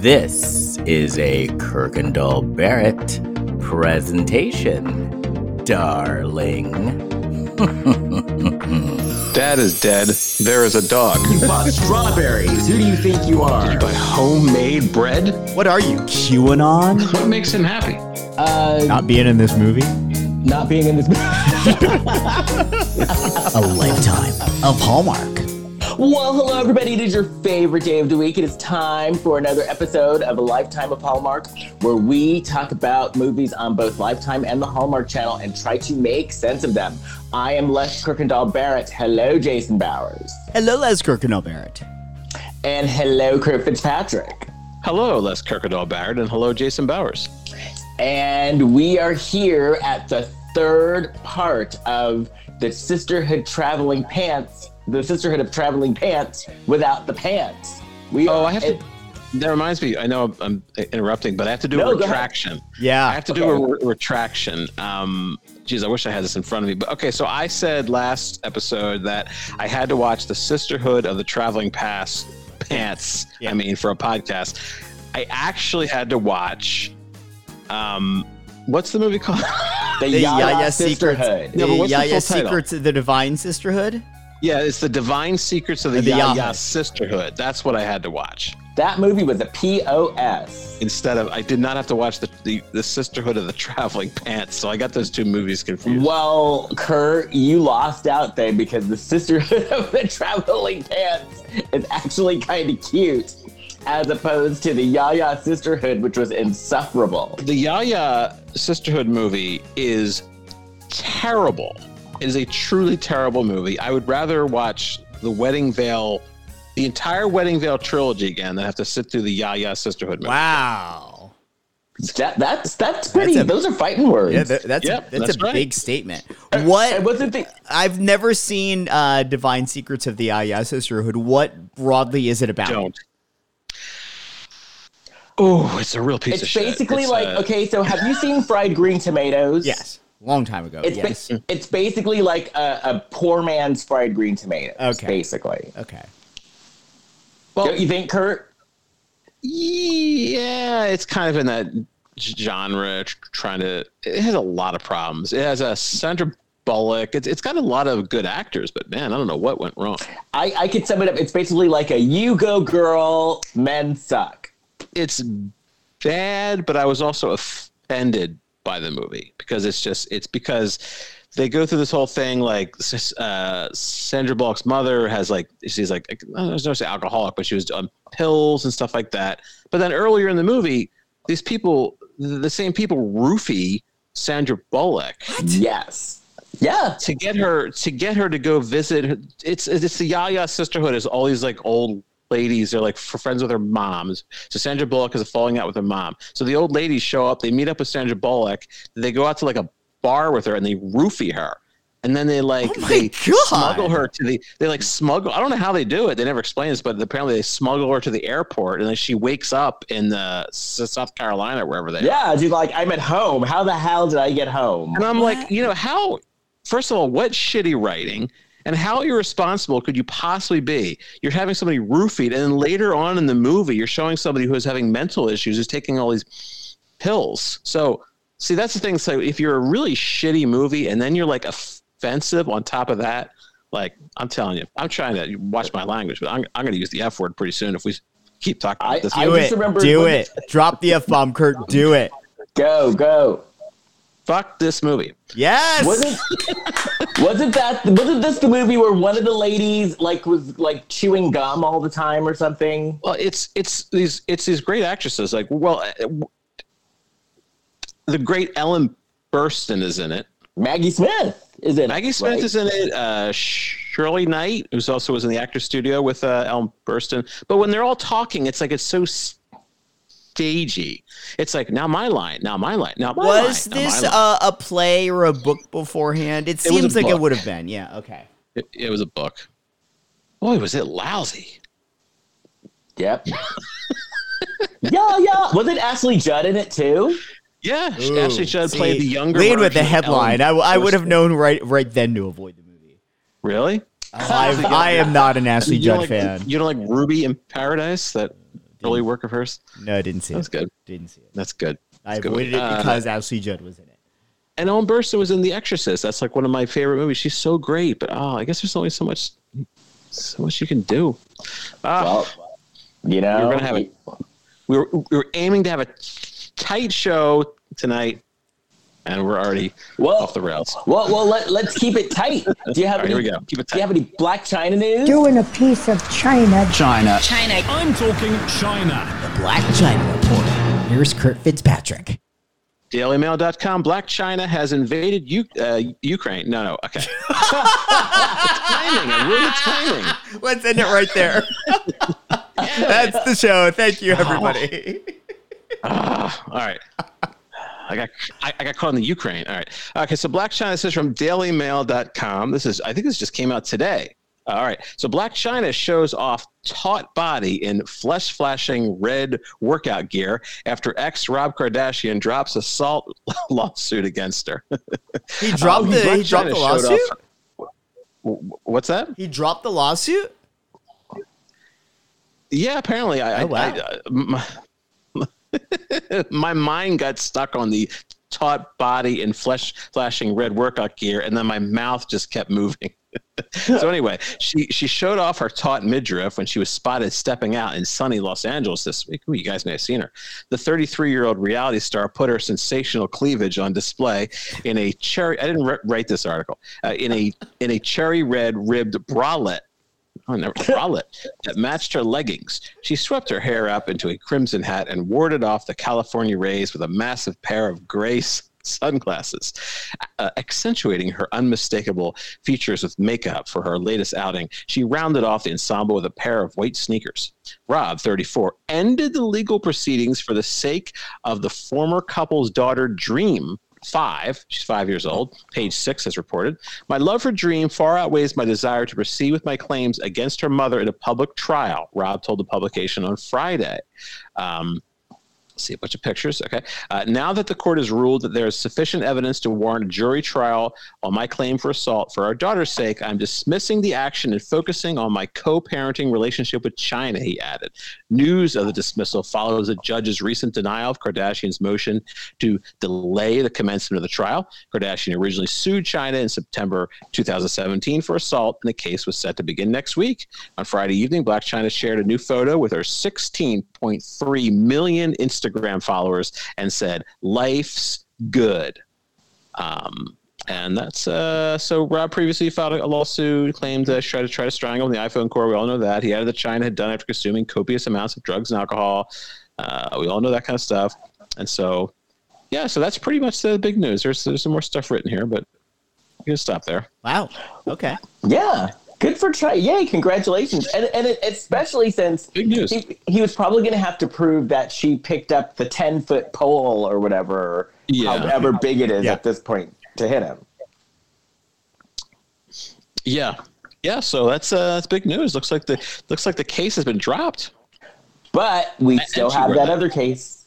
This is a Kirkendall Barrett presentation, darling. Dad is dead. There is a dog. You bought strawberries. Who do you think you are? Did you buy homemade bread? What are you, QAnon? What makes him happy? Uh, Not being in this movie? not being in this. A lifetime of Hallmark. Well, hello everybody. It is your favorite day of the week. It is time for another episode of A Lifetime of Hallmark, where we talk about movies on both Lifetime and the Hallmark Channel and try to make sense of them. I am Les Kirkendall Barrett. Hello, Jason Bowers. Hello, Les Kirkendall Barrett. And hello, Kurt Fitzpatrick. Hello, Les Kirkendall Barrett, and hello, Jason Bowers. And we are here at the third part of the Sisterhood Traveling Pants, the Sisterhood of Traveling Pants without the pants. We Oh, are- I have to. That reminds me. I know I'm interrupting, but I have to do No, a retraction. Yeah. I have to do a re- retraction. Um, geez, I wish I had this in front of me. But okay, so I said last episode that I had to watch the Sisterhood of the Traveling Pass Pants. Yeah. I mean, for a podcast, I actually had to watch. Um, what's the movie called? the, The Yaya, Yaya Secrets. Sisterhood. No, but the what's the full title? Secrets of the Divine Sisterhood? Yeah, it's the Divine Secrets of the, The Yaya Yaya. Sisterhood. That's what I had to watch. That movie was a POS. Instead of, I did not have to watch the, the, the Sisterhood of the Traveling Pants, so I got those two movies confused. Well, Kurt, you lost out there because the Sisterhood of the Traveling Pants is actually kind of cute, as opposed to the Yaya Sisterhood, which was insufferable. the Yaya Sisterhood movie is terrible. It is a truly terrible movie. I would rather watch the Wedding Veil, the entire Wedding Veil trilogy again than have to sit through the Yaya Sisterhood movie. Wow. That, that's that's pretty. That's a- those are fighting words. Yeah, that, that's Yep, a, that's, that's a right. big statement. And What? what's the? I've never seen uh, Divine Secrets of the Yaya Sisterhood. What broadly is it about? Don't. Oh, it's a real piece of It's basically like uh, okay. So have you seen fried green tomatoes? Yes. Long time ago. It's yes. ba- it's basically like a, a poor man's fried green tomatoes. Okay. Basically, okay. well, don't you think, Kurt? Yeah, it's kind of in that genre, trying to. It has a lot of problems. It has a Sandra Bullock. It's it's got a lot of good actors, but man, I don't know what went wrong. I, I could sum it up. It's basically like a you go girl, men suck. It's bad, but I was also offended by the movie because it's just it's because they go through this whole thing like uh, Sandra Bullock's mother has like she's like I was not say alcoholic, but she was on pills and stuff like that. But then earlier in the movie, these people, the same people, roofie Sandra Bullock Yes. Yeah. to get her to get her to go visit. her- It's it's the Yaya sisterhood. Is all these like old ladies. They're like friends with her moms. So Sandra Bullock is falling out with her mom. So the old ladies show up. They meet up with Sandra Bullock. They go out to like a bar with her and they roofie her. And then they like Oh they God. smuggle her to the they like smuggle. I don't know how they do it. They never explain this, but apparently they smuggle her to the airport and then she wakes up in the South Carolina wherever they are. Yeah. Dude, like I'm at home. How the hell did I get home? And I'm What? like, you know, how, first of all, what shitty writing and how irresponsible could you possibly be? You're having somebody roofied, and then later on in the movie, you're showing somebody who is having mental issues, who's taking all these pills. So, see, that's the thing. So, if you're a really shitty movie and then you're like offensive on top of that, like, I'm telling you, I'm trying to watch my language, but I'm, I'm going to use the F word pretty soon if we keep talking about I- this. I- Do just it. Do it. Drop the F bomb, Kurt. Do it. Go, go. Fuck this movie. Wasn't Yes. wasn't that wasn't this the movie where one of the ladies like was like chewing gum all the time or something? Well, it's it's these it's these great actresses. Like, well, uh, the great Ellen Burstyn is in it. Maggie Smith is in. It. Maggie it, Smith right? is in it. Uh, Shirley Knight, who's also was in the actor studio with uh, Ellen Burstyn. But when they're all talking, it's like it's so stagey. It's like now my line, now my line, now my Was line. now this my line. uh, a play or a book beforehand? It It seems like it would have been. Yeah. Okay. it, it was a book. Boy, was it lousy. Yep. yeah, yeah. Was it Ashley Judd in it too? Yeah, Ooh, Ashley Judd see, played the younger. Lead with the headline. I, Ellen I would have known right right then to avoid the movie. Really? I, I am not an Ashley Judd like, fan. You don't like Ruby in Paradise? That early work of hers? No, I didn't see That's it. good. Didn't see it. That's good. I That's good. avoided it Uh, because Ashley Judd was in it. and Ellen Burstyn was in The Exorcist. That's like one of my favorite movies. She's so great, but oh, I guess there's only so much, so much you can do. Ah, Well, you know, we're gonna have it. We were we were aiming to have a tight show tonight, and we're already Well, off the rails. well, well. Let, let's keep it tight. Do you have All right, any? here we go. Keep it tight. Do you have any Blac Chyna news? doing a piece of China. China. China. I'm talking China. The Blac Chyna Report. Here's Kurt Fitzpatrick. DailyMail.com. Blac Chyna has invaded U- uh, Ukraine. No, no. Okay. timing. I ruined the timing. Let's end it right there. That's the show. Thank you, everybody. All right. I got I, I got caught in the Ukraine. All right. Okay, so Blac Chyna is from dailymail.com. This is I think this just came out today. All right. So Blac Chyna shows off taut body in flesh flashing red workout gear after ex Rob Kardashian drops assault lawsuit against her. He dropped Um, the he dropped the lawsuit. off- What's that? He dropped the lawsuit. Yeah, apparently I, Oh, wow. I, I my, my mind got stuck on the taut body and flesh flashing red workout gear, and then my mouth just kept moving. so anyway, she she showed off her taut midriff when she was spotted stepping out in sunny Los Angeles this week. Ooh, you guys may have seen her. The 33 year old reality star put her sensational cleavage on display in a cherry. I didn't ri- write this article. Uh, in a in a cherry red ribbed bralette Oh, never bralette that matched her leggings. She swept her hair up into a crimson hat and warded off the California rays with a massive pair of gray sunglasses, uh, accentuating her unmistakable features with makeup for her latest outing. She rounded off the ensemble with a pair of white sneakers. Rob, 34, ended the legal proceedings for the sake of the former couple's daughter, Dream. Five, she's five years old. Page six has reported. My love for Dream far outweighs my desire to proceed with my claims against her mother in a public trial, Rob told the publication on Friday. Um, see a bunch of pictures. Okay. Uh, now that the court has ruled that there is sufficient evidence to warrant a jury trial on my claim for assault for our daughter's sake, I'm dismissing the action and focusing on my co parenting relationship with Chyna, he added. News of the dismissal follows the judge's recent denial of Kardashian's motion to delay the commencement of the trial. Kardashian originally sued Chyna in September 2017 for assault, and the case was set to begin next week. On Friday evening, Blac Chyna shared a new photo with her 16.3 million Instagram followers and said, Life's good. Um, and that's uh, so. Rob previously filed a lawsuit, claimed to try to try to strangle the iPhone core. We all know that he added that Chyna had done after consuming copious amounts of drugs and alcohol. Uh, we all know that kind of stuff. And so, yeah, so that's pretty much the big news. There's there's some more stuff written here, but you can stop there. Wow. Okay. Yeah, good for Chyna. Yay, congratulations! And and it, especially since he, he was probably going to have to prove that she picked up the ten foot pole or whatever, Yeah. however big it is Yeah. at this point to hit him. Yeah, yeah. So that's uh, that's big news. Looks like the looks like the case has been dropped. But we still have that that. other case.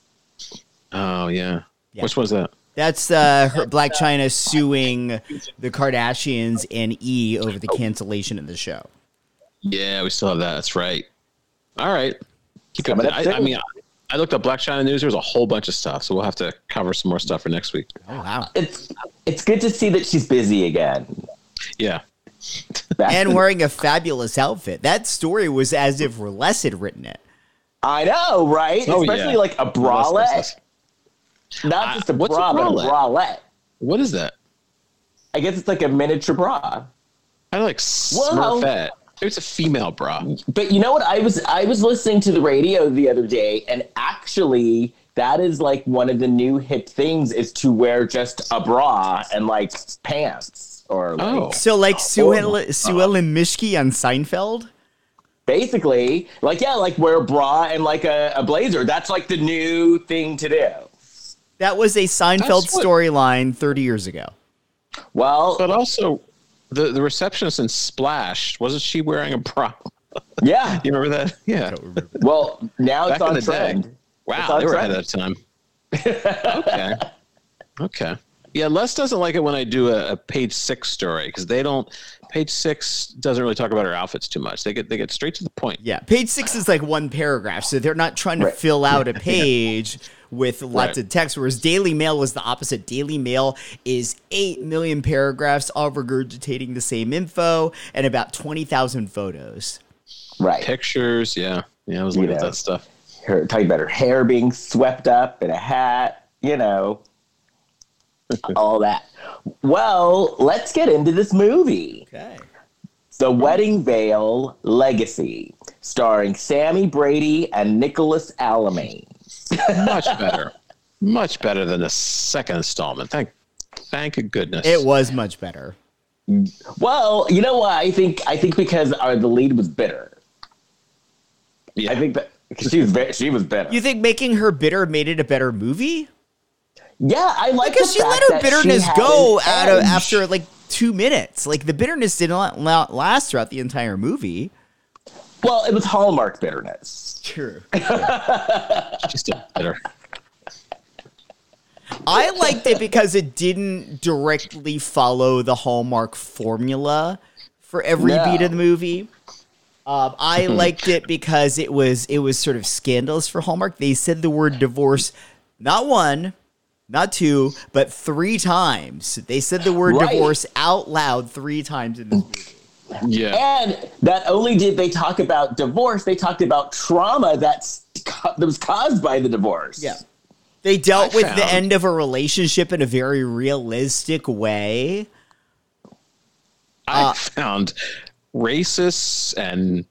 Oh yeah. Yeah. Which was that? That's uh, her, Blac Chyna suing the Kardashians and E over the cancellation of the show. Yeah, we still have that. That's right. All right. Keep Coming up. up I, I mean, I, I looked up Blac Chyna news. There's a whole bunch of stuff, so we'll have to cover some more stuff for next week. Oh wow. It's it's good to see that she's busy again. Yeah. And wearing a fabulous outfit. That story was as if Burlesque had written it. I know, right? Oh, Especially yeah. like a bralette. Not I- just a what's a bra, but a bralette? bralette. What is that? I guess it's like a miniature bra. I like Well- Smurfette. It's a female bra. But you know what? I was I was listening to the radio the other day, and actually, that is like one of the new hip things is to wear just a bra and like pants or like Oh. So like Sue Oh. Ellen, Sue Ellen Mischke on Seinfeld. basically like yeah, like wear a bra and like a, a blazer. That's like the new thing to do. That was a Seinfeld storyline 30 years ago. Well, But also, the the receptionist in Splash wasn't she wearing a bra? yeah. You remember that? Yeah. Well, now it's Back in on the day. trend. It's Wow, on they were trend. ahead of time. okay. Okay. Yeah, Les doesn't like it when I do a, a page six story because they don't page six doesn't really talk about her outfits too much. They get they get straight to the point. Yeah, page six is like one paragraph, so they're not trying to Right. fill out a page with lots Right. of text. Whereas Daily Mail was the opposite. Daily Mail is eight million paragraphs, all regurgitating the same info, and about twenty thousand photos. Right. Pictures, yeah, yeah. I was looking at know. that stuff. Her talking about her hair being swept up in a hat, you know, all that. Well, let's get into this movie. Okay. The Wedding Veil Legacy, starring Sammy Brady and Nicholas Alamain. Much better, much better than the second installment. Thank, thank goodness. It was much better. Well, you know what? I think I think because our, the lead was bitter. Yeah. I think that she was ve- she was bitter. You think making her bitter made it a better movie? yeah, I like Because the she fact let her that bitterness go out of, after like two minutes. Like the bitterness did not last throughout the entire movie. Well, it was Hallmark bitterness. True. She's still better. I liked it because it didn't directly follow the Hallmark formula for every No. beat of the movie. Um, I liked it because it was it was sort of scandalous for Hallmark. They said the word divorce not one, not two, but three times. They said the word Right. divorce out loud three times in this movie. Yeah, And not only did they talk about divorce, they talked about trauma that's that was caused by the divorce. Yeah. They dealt I with the end of a relationship in a very realistic way. I uh, found racists and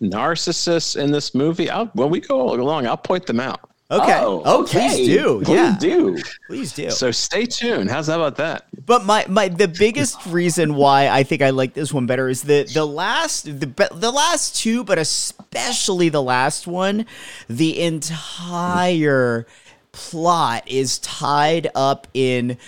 narcissists in this movie. I'll, when we go along, I'll point them out. Okay. Oh, Oh, okay. please do. Please yeah. do. Please do. So stay tuned. How's that about that? But my, my the biggest reason why I think I like this one better is the the last the the last two, but especially the last one, the entire plot is tied up in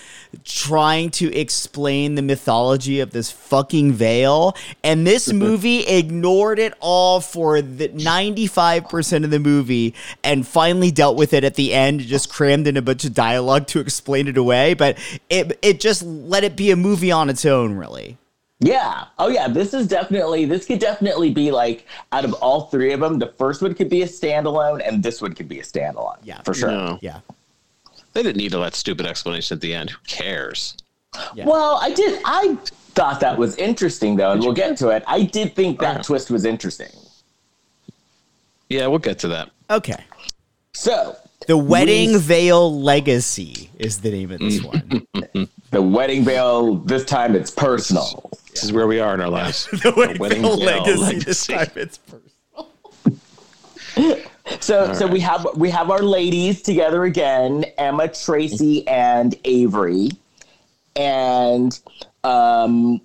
trying to explain the mythology of this fucking veil. And this movie ignored it all for the 95% of the movie and finally dealt with it at the end just crammed in a bunch of dialogue to explain it away. But it it just let it be a movie on its own really Yeah. Oh yeah. This is definitely this could definitely be like out of all three of them, the first one could be a standalone, and this one could be a standalone. Yeah. for sure. No. yeah They didn't need all that stupid explanation at the end. Who cares? Yeah. Well, I did. I thought that was interesting though, and we'll get to it. I did think that Okay. twist was interesting. Yeah, we'll get to that. okay So the wedding We- veil legacy is the name of this Mm. one the wedding veil. This time it's personal. This is where we are in our lives. the wedding, wedding veil veil legacy, this time it's personal So, so we have we have our ladies together again: Emma, Tracy, and Avery, and um,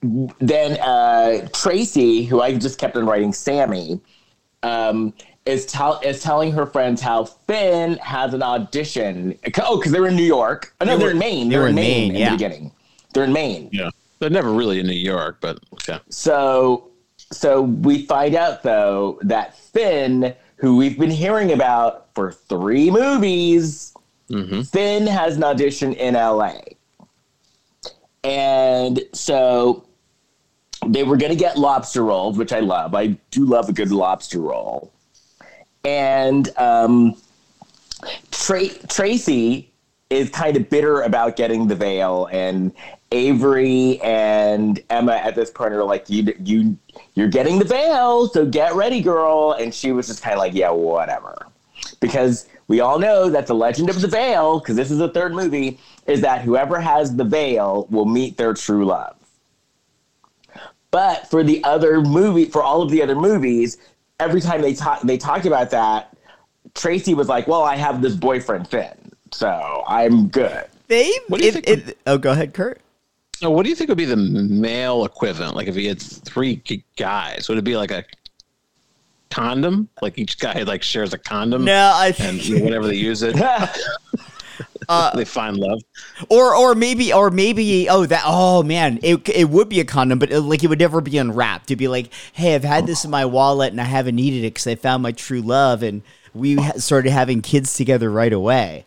then uh, Tracy, who I just kept on writing Sammy, um, is tell is telling her friends how Finn has an audition. Oh, because they're in New York. Oh, no, They they are were- in Maine. they They're were in in Maine, Maine, in yeah. the beginning. They're in Maine. Yeah, they're never really in New York, but okay. So, so we find out though that Finn, who we've been hearing about for three movies, Mm-hmm. Finn has an audition in LA. And so they were going to get lobster rolls, which I love. I do love a good lobster roll. And um, Tra- Tracy is kind of bitter about getting the veil, and Avery and Emma at this point are like, "You, you, you're getting the veil, so get ready, girl." And she was just kind of like, "Yeah, whatever," because we all know that the legend of the veil, because this is the third movie, is that whoever has the veil will meet their true love. But for the other movie, for all of the other movies, every time they talk, they talked about that. Tracy was like, "Well, I have this boyfriend Finn, so I'm good." they What do you it- think it- oh go ahead kurt So, what do you think would be the male equivalent? Like, if he had three guys, would it be like a condom? Like each guy like shares a condom, no i and think you know, whenever they use it, Uh, they find love. or or maybe or maybe oh that oh man it, it would be a condom but it, like it would never be unwrapped it'd be like hey i've had this in my wallet and i haven't needed it because i found my true love and we ha- started having kids together right away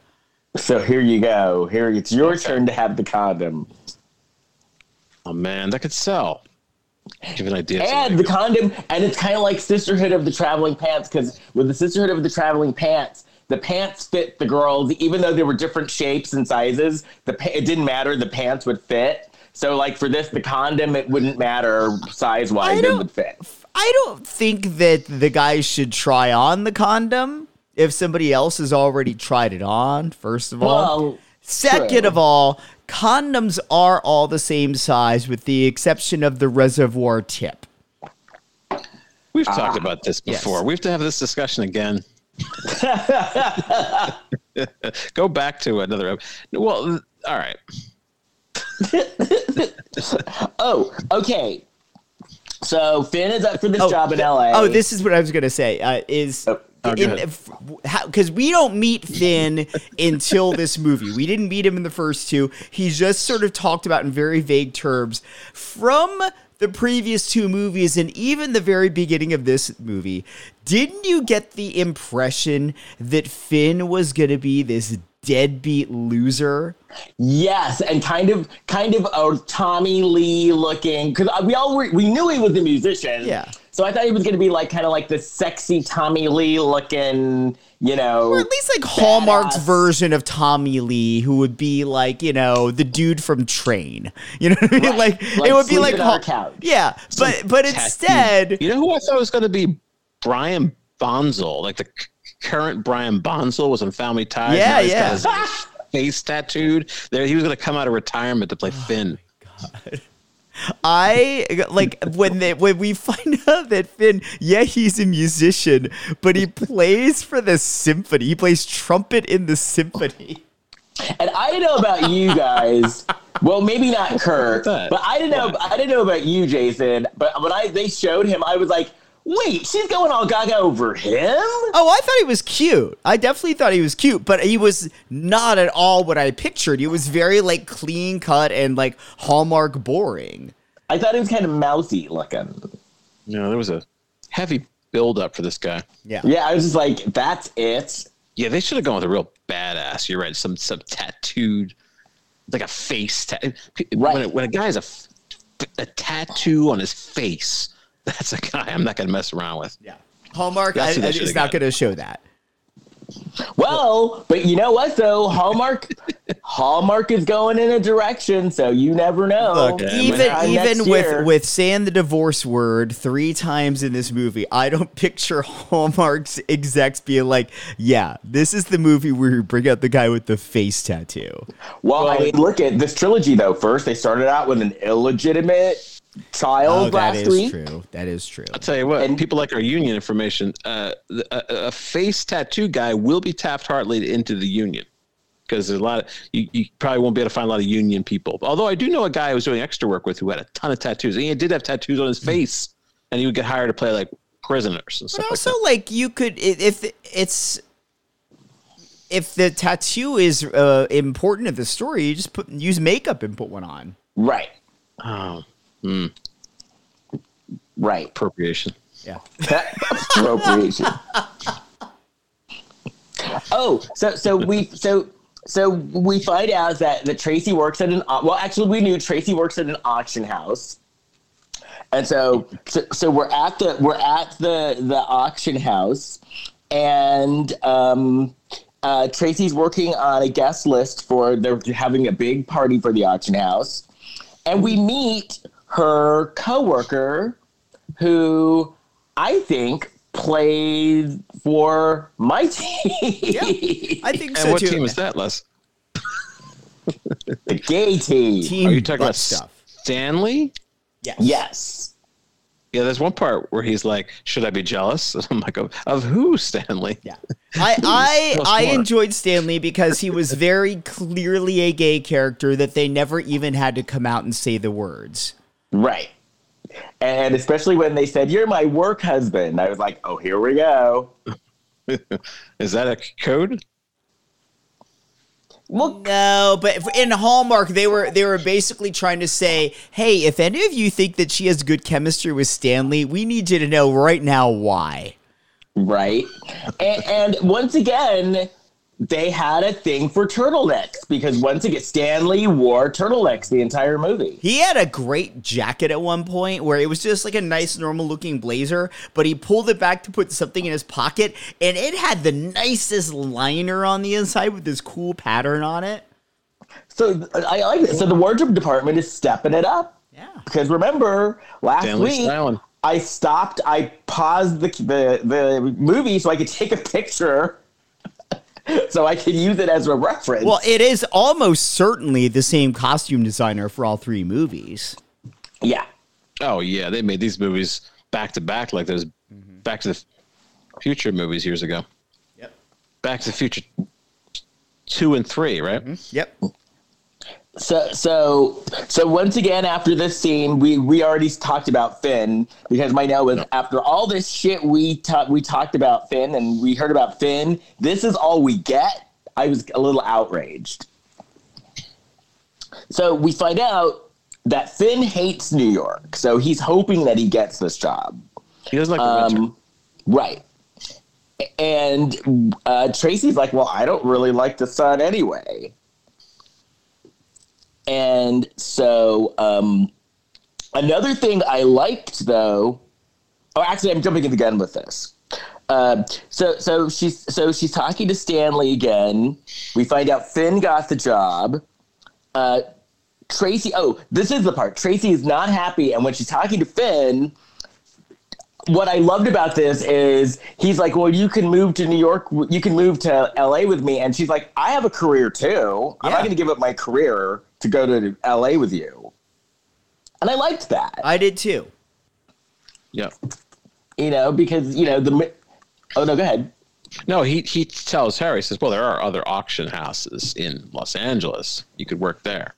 so here you go. Here it's your turn to have the condom. Oh man, that could sell. Give an idea. and the condom, and it's kind of like Sisterhood of the Traveling Pants because with the Sisterhood of the Traveling Pants, the pants fit the girls, even though they were different shapes and sizes. The pa- it didn't matter; the pants would fit. So, like for this, the condom, it wouldn't matter size wise; it would fit. I don't think that the guys should try on the condom if somebody else has already tried it on, first of all. Well, Second true. of all, condoms are all the same size with the exception of the reservoir tip. We've talked about this yes. before. We have to have this discussion again. Go back to another. ep- Well, all right. Oh, okay. So Finn is up for this job in LA. Oh, this is what I was going to say. Uh, is Oh, oh, because we don't meet Finn until this movie. We didn't meet him in the first two. He's just sort of talked about in very vague terms from the previous two movies and even the very beginning of this movie. Didn't you get the impression that Finn was going to be this deadbeat loser? Yes, and kind of, kind of a Tommy Lee looking because we all were, we knew he was a musician. Yeah. So I thought he was going to be like kind of like the sexy Tommy Lee looking, you know, Or at least like Hallmark's version of Tommy Lee, who would be like, you know, the dude from Train. You know what I mean? Right. Like, Like it would be like on our Hall- couch. Yeah, but but instead, You know who I thought was going to be Brian Bonsall, like the current Brian Bonsall was in Family Ties. Yeah, he's yeah. got his face tattooed. There, he was going to come out of retirement to play Oh Finn. I like when they when we find out that Finn, yeah, he's a musician, but he plays for the symphony. He plays trumpet in the symphony. And I didn't know about you guys. well, maybe not Kurt, but I didn't know. I didn't know about you, Jason. But when I they showed him, I was like, "Wait, she's going all gaga over him." Oh, I thought he was cute. I definitely thought he was cute, but he was not at all what I pictured. He was very like clean cut and like Hallmark boring. I thought he was kind of mousy looking. You know, there was a heavy build up for this guy. Yeah. Yeah, I was just like, "That's it." Yeah, they should have gone with a real badass. You're right. Some some tattooed, like a face tattoo. Right. When, a- when a guy has a, a tattoo on his face, that's a guy I'm not going to mess around with. Yeah. Hallmark That's I, who I- is not going to show that. Well, but you know what though? Hallmark, Hallmark is going in a direction, so you never know. Look, Yeah, even even with year. with saying the divorce word three times in this movie, I don't picture Hallmark's execs being like, "Yeah, this is the movie where you bring out the guy with the face tattoo." Well, I mean, look at this trilogy though. First, they started out with an illegitimate child Oh, that last is week. true. That is true. I'll tell you what, And- people like our union information. Uh, a, a face tattoo guy will be tapped hardly into the union because there's a lot of you, you probably won't be able to find a lot of union people. Although I do know a guy I was doing extra work with who had a ton of tattoos. And he did have tattoos on his face, and he would get hired to play like prisoners and But stuff like also, that. like, you could if it's if the tattoo is uh, important to the story, you just put use makeup and put one on. Right, Oh, right. appropriation. Yeah. Appropriation. oh, so so we so so we find out that that Tracy works at an well, actually, we knew Tracy works at an auction house. And so, so, so we're at the we're at the the auction house, and um, uh, Tracy's working on a guest list for they're having a big party for the auction house, and we meet her coworker, who I think played for my team, I think so And so what too. team is that, Les? the gay team. Team Are you talking about stuff? Stanley? Yes. Yes. Yeah, there's one part where he's like, "Should I be jealous?" And I'm like, "Of, of who, Stanley?" Yeah. I I I enjoyed Stanley because he was very clearly a gay character that they never even had to come out and say the words. Right. And especially when they said, You're my work husband, I was like, Oh, here we go. Is that a code? Well, No, but in Hallmark they were they were basically trying to say, "Hey, if any of you think that she has good chemistry with Stanley, we need you to know right now why." right. And, and once again, they had a thing for turtlenecks because once again, Stanley wore turtlenecks the entire movie. He had a great jacket at one point where it was just like a nice, normal looking blazer, but he pulled it back to put something in his pocket, and it had the nicest liner on the inside with this cool pattern on it. So I like it. So the wardrobe department is stepping it up. Yeah. Because remember, last Stanley week styling. I stopped, I paused the, the the movie so I could take a picture, so I can use it as a reference. Well, it is almost certainly the same costume designer for all three movies. yeah, Oh yeah, they made these movies back to back like those mm-hmm. Back to the Future movies years ago. Yep. Back to the Future two and three, right? Mm-hmm. Yep. So so so once again after this scene we we already talked about Finn because my note was after all this shit we ta- we talked about Finn and we heard about Finn this is all we get I was a little outraged. So we find out that Finn hates New York so he's hoping that he gets this job. He doesn't like the winter. Um, right. And uh, Tracy's like, well, I don't really like the sun anyway. And so, um, another thing I liked though, oh, actually, I'm jumping in the gun with this. Uh, so, so she's so she's talking to Stanley again. We find out Finn got the job. Uh, Tracy, oh, this is the part. Tracy is not happy, and when she's talking to Finn, what I loved about this is he's like, "Well, you can move to New York. You can move to LA with me." And she's like, "I have a career too. I'm not going to give up my career to go to LA with you." And I liked that, I did too. Yeah. you know, because you know the. Oh no, go ahead. No, he he tells Harry, he says, Well, there are other auction houses in Los Angeles. You could work there.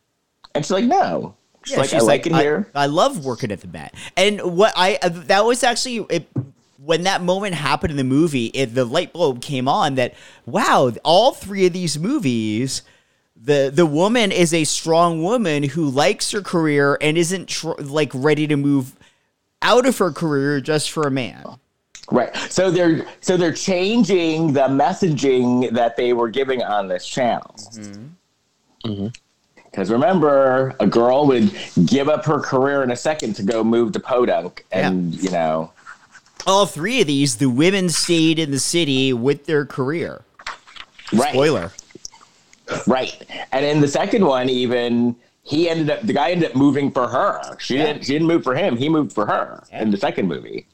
And she's like, "No." She's Yeah, like, she's "I like it I, here." I love working at the Met. And what I uh, that was actually it, when that moment happened in the movie, it, the light bulb came on that wow, all three of these movies. The, the woman is a strong woman who likes her career and isn't tr- like ready to move out of her career just for a man. Right. So they're so they're changing the messaging that they were giving on this channel. Mm-hmm. Mm-hmm. Because remember, a girl would give up her career in a second to go move to Podunk, and you know, All three of these, the women stayed in the city with their career. right, Spoiler. Right. And in the second one, even he ended up the guy ended up moving for her. She didn't. She didn't move for him. He moved for her in the second movie.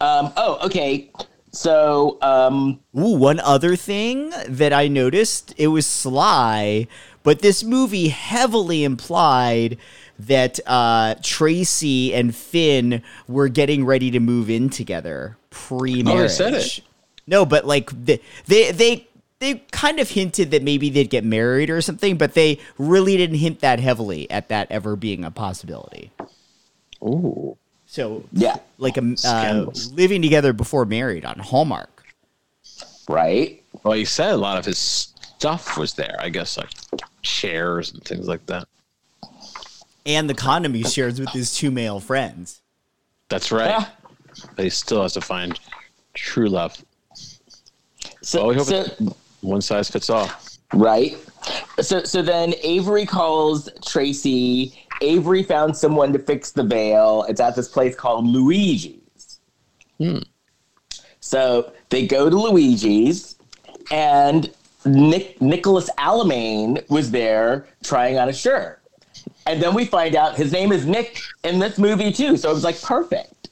Um. Oh, okay. So, um, Ooh, one other thing that I noticed, it was Sly, but this movie heavily implied that uh, Tracy and Finn were getting ready to move in together pre-marriage. Oh, they said it. No, but like they they they they kind of hinted that maybe they'd get married or something, but they really didn't hint that heavily at that ever being a possibility. Ooh. So yeah, like a uh, living together before married on Hallmark. right. Well, he said a lot of his stuff was there. I guess like chairs and things like that. and the condom he shares with his two male friends. That's right. Yeah. But he still has to find true love. So, Well, we hope so it- One size fits all. Right. So so then Avery calls Tracy. Avery found someone to fix the veil. It's at this place called Luigi's. Hmm. So they go to Luigi's, and Nick Nicholas Alamain was there trying on a shirt. And then we find out his name is Nick in this movie too. So it was like perfect.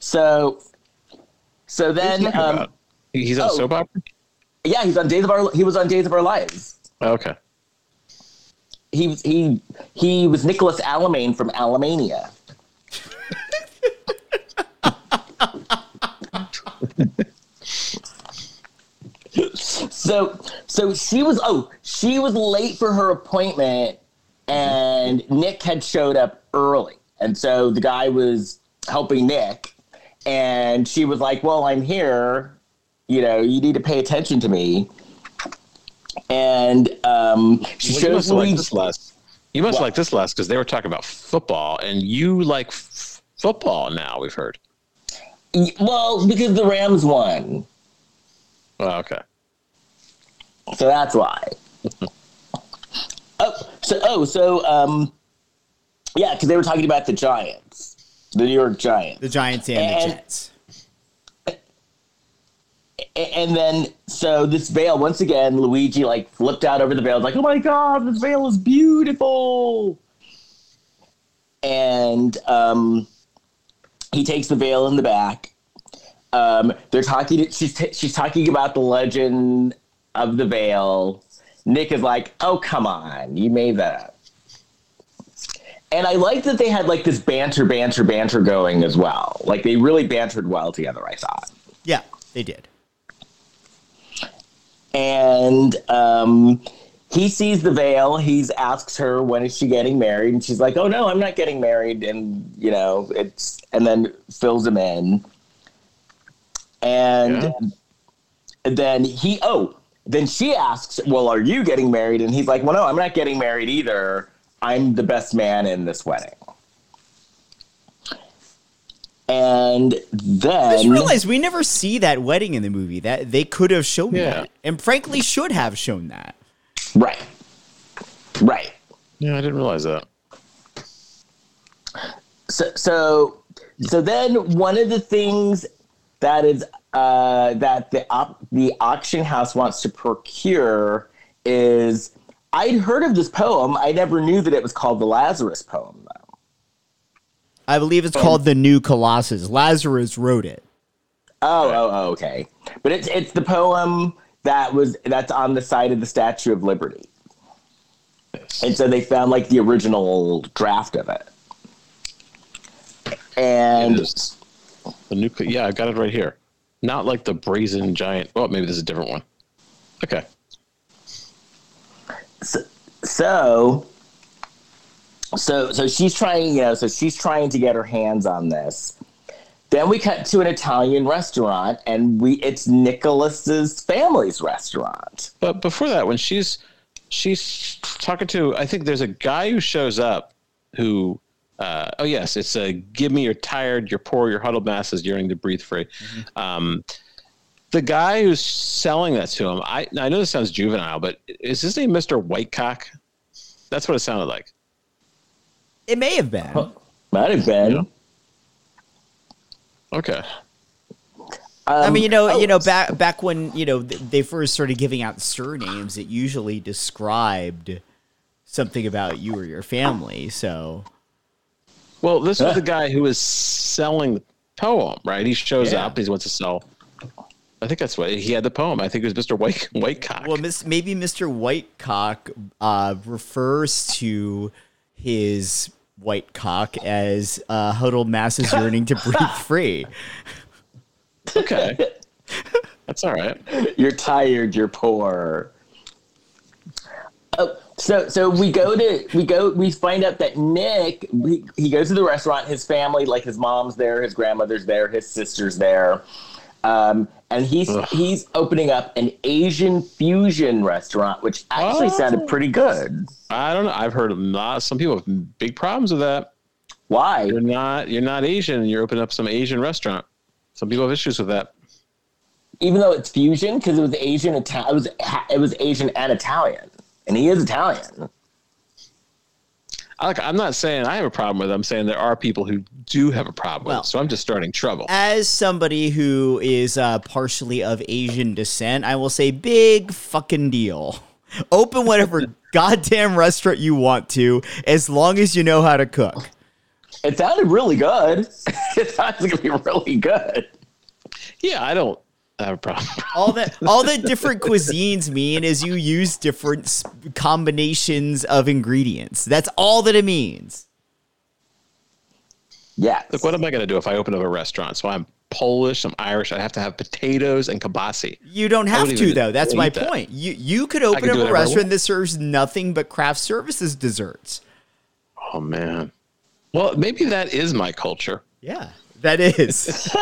So so then What are you um, about? He- he's on oh. soap opera. yeah, he's on Days of Our he was on Days of Our Lives. Okay. he was he he was Nicholas Alamain from Alamania. so so she was oh she was late for her appointment and Nick had showed up early and so the guy was helping Nick and she was like well I'm here you know you need to pay attention to me and um, she Well, you shows must like Luigi- this last. You must What? like this last because they were talking about football, and you like f- football now. We've heard. Well, because the Rams won. Oh, okay. So that's why. oh, so oh, so um, yeah, because they were talking about the Giants, the New York Giants, The Giants and, And- the Jets. And then so this veil once again, Luigi like flipped out over the veil, like, oh my god, this veil is beautiful. And um, he takes the veil in the back. Um, they're talking. She's t- she's talking about the legend of the veil. Nick is like, "Oh come on, you made that up." And I like that they had like this banter, banter, banter going as well. Like they really bantered well together. I thought. Yeah, they did. And um, he sees the veil. He asks her when is she getting married, and she's like, "Oh no, I'm not getting married." And you know, it's and then fills him in, and, Yeah. and then he oh then she asks, "Well, are you getting married?" And he's like, "Well, no, I'm not getting married either. I'm the best man in this wedding." And then I just realized we never see that wedding in the movie. That they could have shown Yeah. that, and frankly, should have shown that. right, right. Yeah, I didn't realize that. so so so then one of the things that is uh, that the op- the auction house wants to procure is I'd heard of this poem. I never knew that it was called the Lazarus poem though. I believe it's called the New Colossus. Lazarus wrote it. Oh, oh, oh, okay. But it's it's the poem that was that's on the side of the Statue of Liberty. And so they found like the original draft of it. And It is. The new, yeah, I got it right here. Not like the brazen giant. Oh, maybe this is a different one. Okay. so so so so she's trying you know so she's trying to get her hands on this then we cut to an italian restaurant and we it's nicholas's family's restaurant But before that, when she's she's talking to, I think there's a guy who shows up who, uh, oh yes, it's a give me your tired, your poor, your huddled masses yearning to breathe free. Um, the guy who's selling that to him, I I know this sounds juvenile, but is his name Mister Whitecock? That's what it sounded like. It may have been. might have been Yeah. Okay. I mean, you know, oh, you know, back back when you know they first started giving out surnames, it usually described something about you or your family. So Well, this was the guy who was selling the poem, right? He shows Yeah. up. He wants to sell. I think that's what he had the poem. I think it was Mister White Whitecock. Well, miss, maybe Mr. Whitecock uh, refers to his white cock as uh, huddled masses yearning to breathe free. Okay. That's all right. you're tired you're poor oh so so we go to we go we find out that nick he, he goes to the restaurant his family like his mom's there his grandmother's there his sister's there um, and he's he's opening up an asian fusion restaurant which actually Oh. sounded pretty good I don't know. I've heard not some people have big problems with that. why You're not you're not Asian and you're opening up some Asian restaurant. Some people have issues with that. even though it's fusion because it was asian Ita- it was it was asian and italian and he is italian like I'm not saying I have a problem with it. I'm saying there are people who do have a problem with Well- it. So I'm just starting trouble. As somebody who is uh, partially of Asian descent, I will say big fucking deal. Open whatever goddamn restaurant you want to, as long as you know how to cook. it sounded really good it sounds like it'd be really good Yeah, I don't have a problem. all that all that different cuisines mean is you use different combinations of ingredients. That's all that it means. yeah Look, what am I going to do if I open up a restaurant? So I'm Polish, I'm Irish. I have to have potatoes and kielbasi. You don't have to though. That's my that. point. You you could open up a restaurant that serves nothing but craft services desserts. Oh man. Well, maybe that is my culture. Yeah, that is. so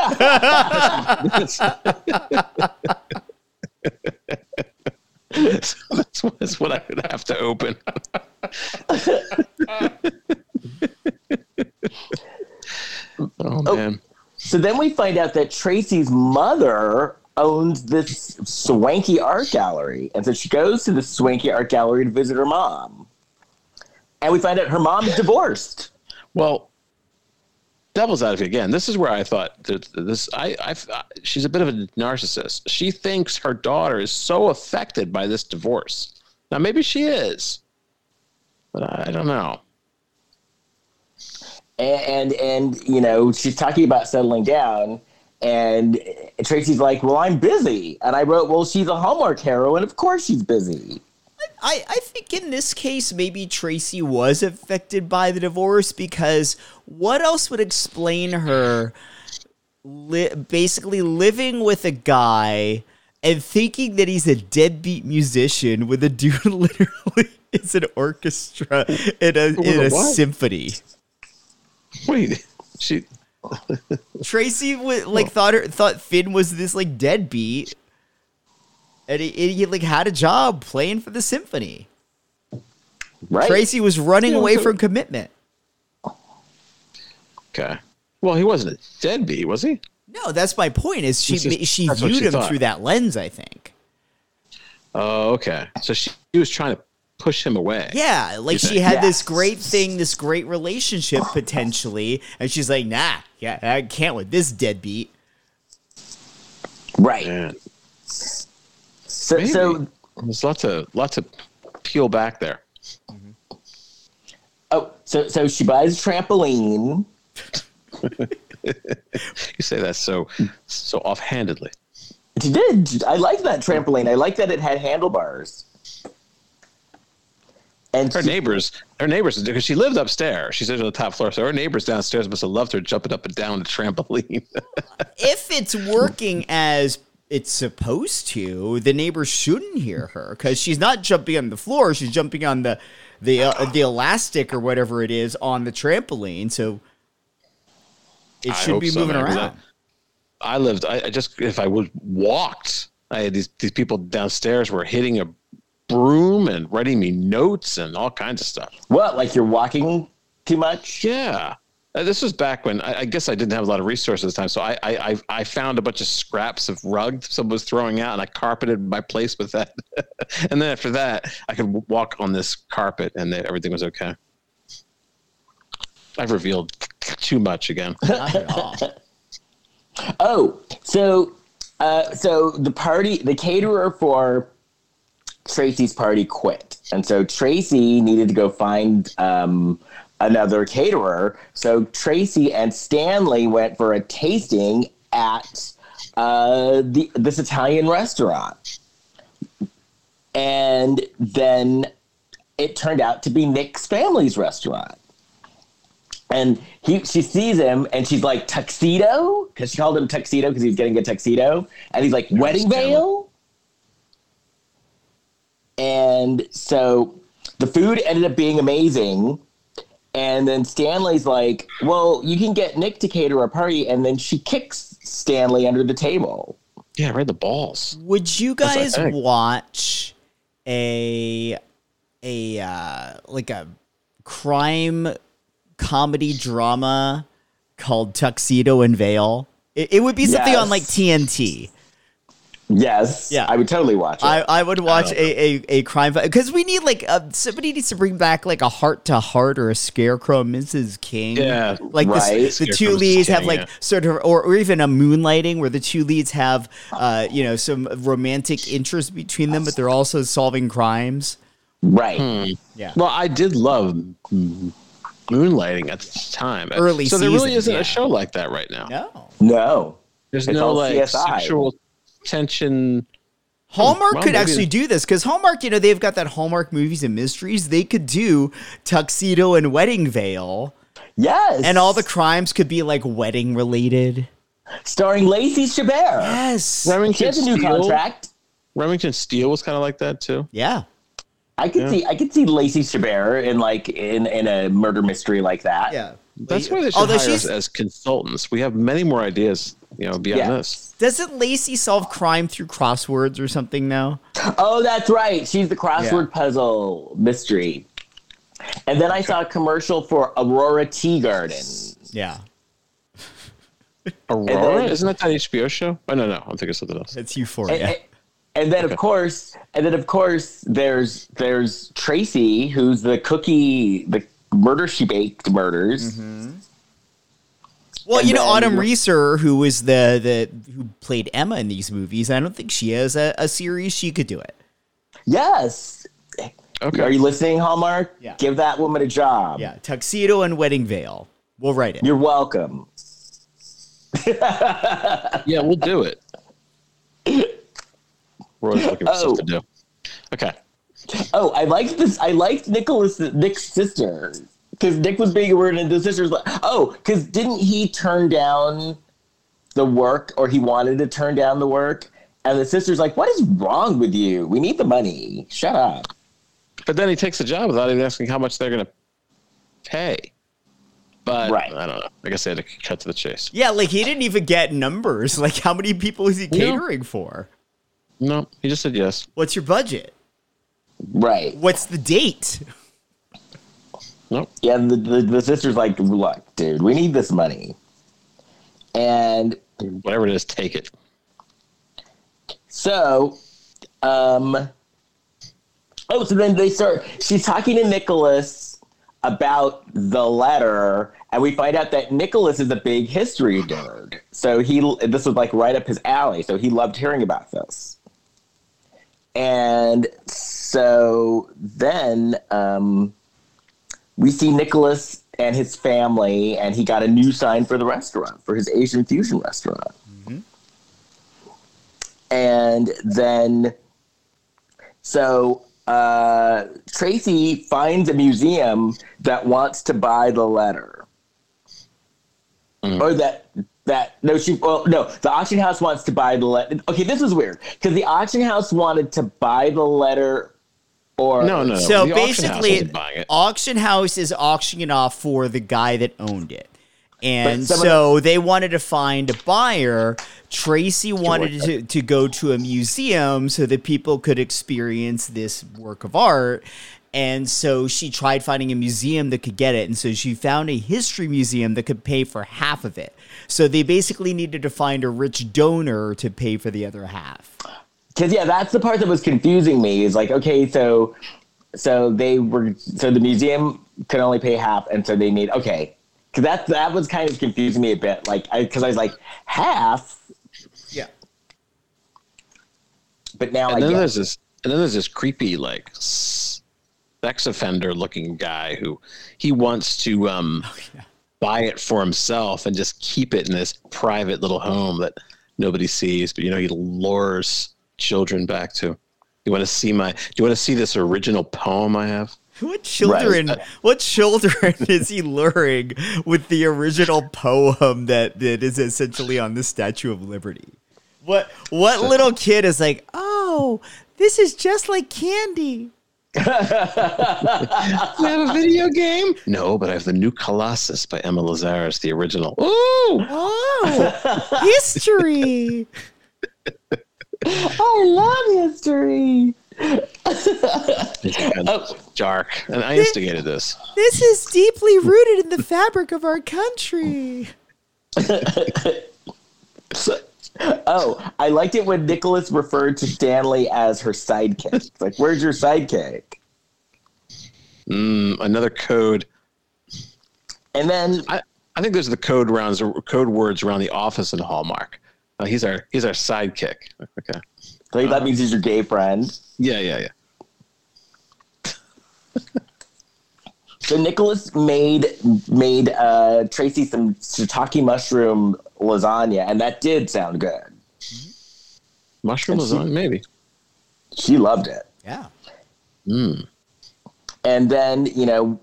that's, what, that's what I would have to open. Oh, oh man. So then we find out that Tracy's mother owns this swanky art gallery. And so she goes to the swanky art gallery to visit her mom. And we find out her mom's divorced. Well, devil's advocate again. This is where I thought that this. I, I, she's a bit of a narcissist. She thinks her daughter is so affected by this divorce. Now, maybe she is, but I, I don't know. And, and and you know, she's talking about settling down. And Tracy's like, Well, I'm busy. And I wrote, Well, she's a Hallmark hero, and of course she's busy. I, I think in this case, maybe Tracy was affected by the divorce because what else would explain her li- basically living with a guy and thinking that he's a deadbeat musician with a dude literally is an orchestra in a, in a what? symphony? Wait, she. Tracy w- like thought her thought Finn was this like deadbeat, and he, he like had a job playing for the symphony. Right. Tracy was running Yeah, away so- from commitment. Okay. Well, he wasn't a deadbeat, was he? No, that's my point. Is she This is- she viewed she him thought. through that lens? I think. Oh, okay. So she, she was trying to push him away. Yeah, like she think? had Yes. this great thing, this great relationship potentially, and she's like, "Nah, yeah, I can't with this deadbeat." right. Man, So, maybe. so there's lots of lots to peel back there. oh, so so she buys a trampoline. You say that so so offhandedly. She did. I like that trampoline. I like that it had handlebars. And Her she- neighbors, her neighbors, because she lived upstairs. She lived on the top floor, so her neighbors downstairs must have loved her jumping up and down the trampoline. if it's working as it's supposed to, the neighbors shouldn't hear her because she's not jumping on the floor; she's jumping on the the uh, the elastic or whatever it is on the trampoline. So it should hope be so, moving man, 'cause around. I lived. I, I just if I was walked, I had these these people downstairs were hitting a broom and writing me notes and all kinds of stuff. what? Like you're walking too much? Yeah. Uh, this was back when I, I guess I didn't have a lot of resources at the time, so I, I I found a bunch of scraps of rug someone was throwing out, and I carpeted my place with that. and then after that, I could walk on this carpet, and everything was okay. I've revealed too much again. Oh, so uh, so the party, the caterer for Tracy's party quit, and so Tracy needed to go find um, another caterer. So Tracy and Stanley went for a tasting at uh, the this Italian restaurant, and then it turned out to be Nick's family's restaurant. And he, she sees him, and she's like tuxedo because she called him tuxedo because he's getting a tuxedo, and he's like wedding veil. And so the food ended up being amazing. And then Stanley's like, "Well, you can get Nick to cater a party," and then she kicks Stanley under the table. Yeah, right. The balls. Would you guys what watch a a uh, like a crime comedy drama called Tuxedo and Veil? It, it would be something on like TNT. Yes, Yeah. I would totally watch it. I, I would watch a, a, a crime because we need like uh, somebody needs to bring back like a heart to heart or a scarecrow Mrs. King. Yeah, like this- right. the Scarecrow two Mrs. leads have like yeah. sort of or, or even a moonlighting where the two leads have uh you know some romantic interest between them, but they're also solving crimes. right. Hmm. Yeah. Well, I did love moonlighting at the time. Early so there really isn't yeah. a show like that right now. No. No. There's It's no like CSI. sexual tension. Hallmark Well, could maybe- actually do this because Hallmark, you know, they've got that Hallmark movies and mysteries. They could do tuxedo and wedding veil, Yes. and all the crimes could be like wedding related. starring Lacey Chabert. Yes. She Remington has a new Steele. contract. Remington Steele was kind of like that too. Yeah. I could Yeah. see I could see Lacey Chabert in like in in a murder mystery like that. Yeah. That's why they should Although hire us as consultants. We have many more ideas, you know, beyond Yeah. this. doesn't Lacey solve crime through crosswords or something now? Oh, that's right. She's the crossword puzzle mystery. And then I saw a commercial for Aurora Teagarden. Yeah. Aurora? then- Isn't that that HBO show? Oh no, no, I'm thinking something else. It's and, Euphoria. and- and then of course, and then of course, there's there's Tracy, who's the cookie, the murder she baked murders. Mm-hmm. Well, And you know, then- Autumn Reeser, who was the the who played Emma in these movies, I don't think she has a, a series she could do it. Yes. Okay. Are you listening, Hallmark? Yeah. Give that woman a job. Yeah, tuxedo and wedding veil. We'll write it. You're welcome. Yeah, we'll do it. We're always looking for Oh. stuff to oh. do. Okay. Oh, I liked this. I liked Nicholas, Nick's sister, because Nick was being weird, and the sister's like, "Oh, because didn't he turn down the work, or he wanted to turn down the work?" And the sister's like, "What is wrong with you? We need the money. Shut up." But then he takes the job without even asking how much they're going to pay. But Right. I don't know. I guess they had to cut to the chase. yeah, like he didn't even get numbers. Like, how many people is he No. catering for? No, he just said yes. What's your budget? Right? What's the date? Nope. Yeah. The, the the sister's like, "Look, dude, we need this money." And Whatever it is, take it. So, um, oh, so then they start. She's talking to Nicholas about the letter, and we find out that Nicholas is a big history nerd. So he, this was like right up his alley. So he loved hearing about this. And so then um, we see Nicholas and his family, and he got a new sign for the restaurant, for his Asian fusion restaurant. And then so uh, Tracy finds a museum that wants to buy the letter, or that that no she well no the auction house wants to buy the letter. Okay, this is weird because the auction house wanted to buy the letter, or No, no. so the auction house basically, it. auction house is auctioning it off for the guy that owned it. And But someone- so they wanted to find a buyer. Tracy wanted to, to go to a museum so that people could experience this work of art. And so she tried finding a museum that could get it. And so she found a history museum that could pay for half of it. So they basically needed to find a rich donor to pay for the other half. Because yeah, that's the part that was confusing me. Is like okay, so so they were so the museum could only pay half, and so they need okay. Because that that was kind of confusing me a bit. Like because I, was like half, Yeah. but now And I then get there's this, and then there's this creepy like sex offender looking guy who he wants to um, buy it for himself and just keep it in this private little home that nobody sees. But you know, he lures children back to. You want to see my? Do you want to see this original poem I have? What children? What children is he luring with the original poem that, that is essentially on the Statue of Liberty? What what little kid is like? Oh, this is just like candy. You have a video game? No, but I have the new Colossus by Emma Lazarus, the original. Ooh! Oh, history. I love history. Oh. Dark. And I instigated this. This is deeply rooted in the fabric of our country. Oh, I liked it when Nicholas referred to Stanley as her sidekick. It's like, where's your sidekick? Mm, another code. And then I, I think those are the code rounds, code words around the office in Hallmark. Uh, he's our he's our sidekick. Okay. like, that means he's your gay friend. Yeah, yeah, yeah. So Nicholas made made uh, Tracy some shiitake mushroom lasagna, and that did sound good. Mushroom And she- lasagna, maybe. She loved it. Yeah. Mm. and then you know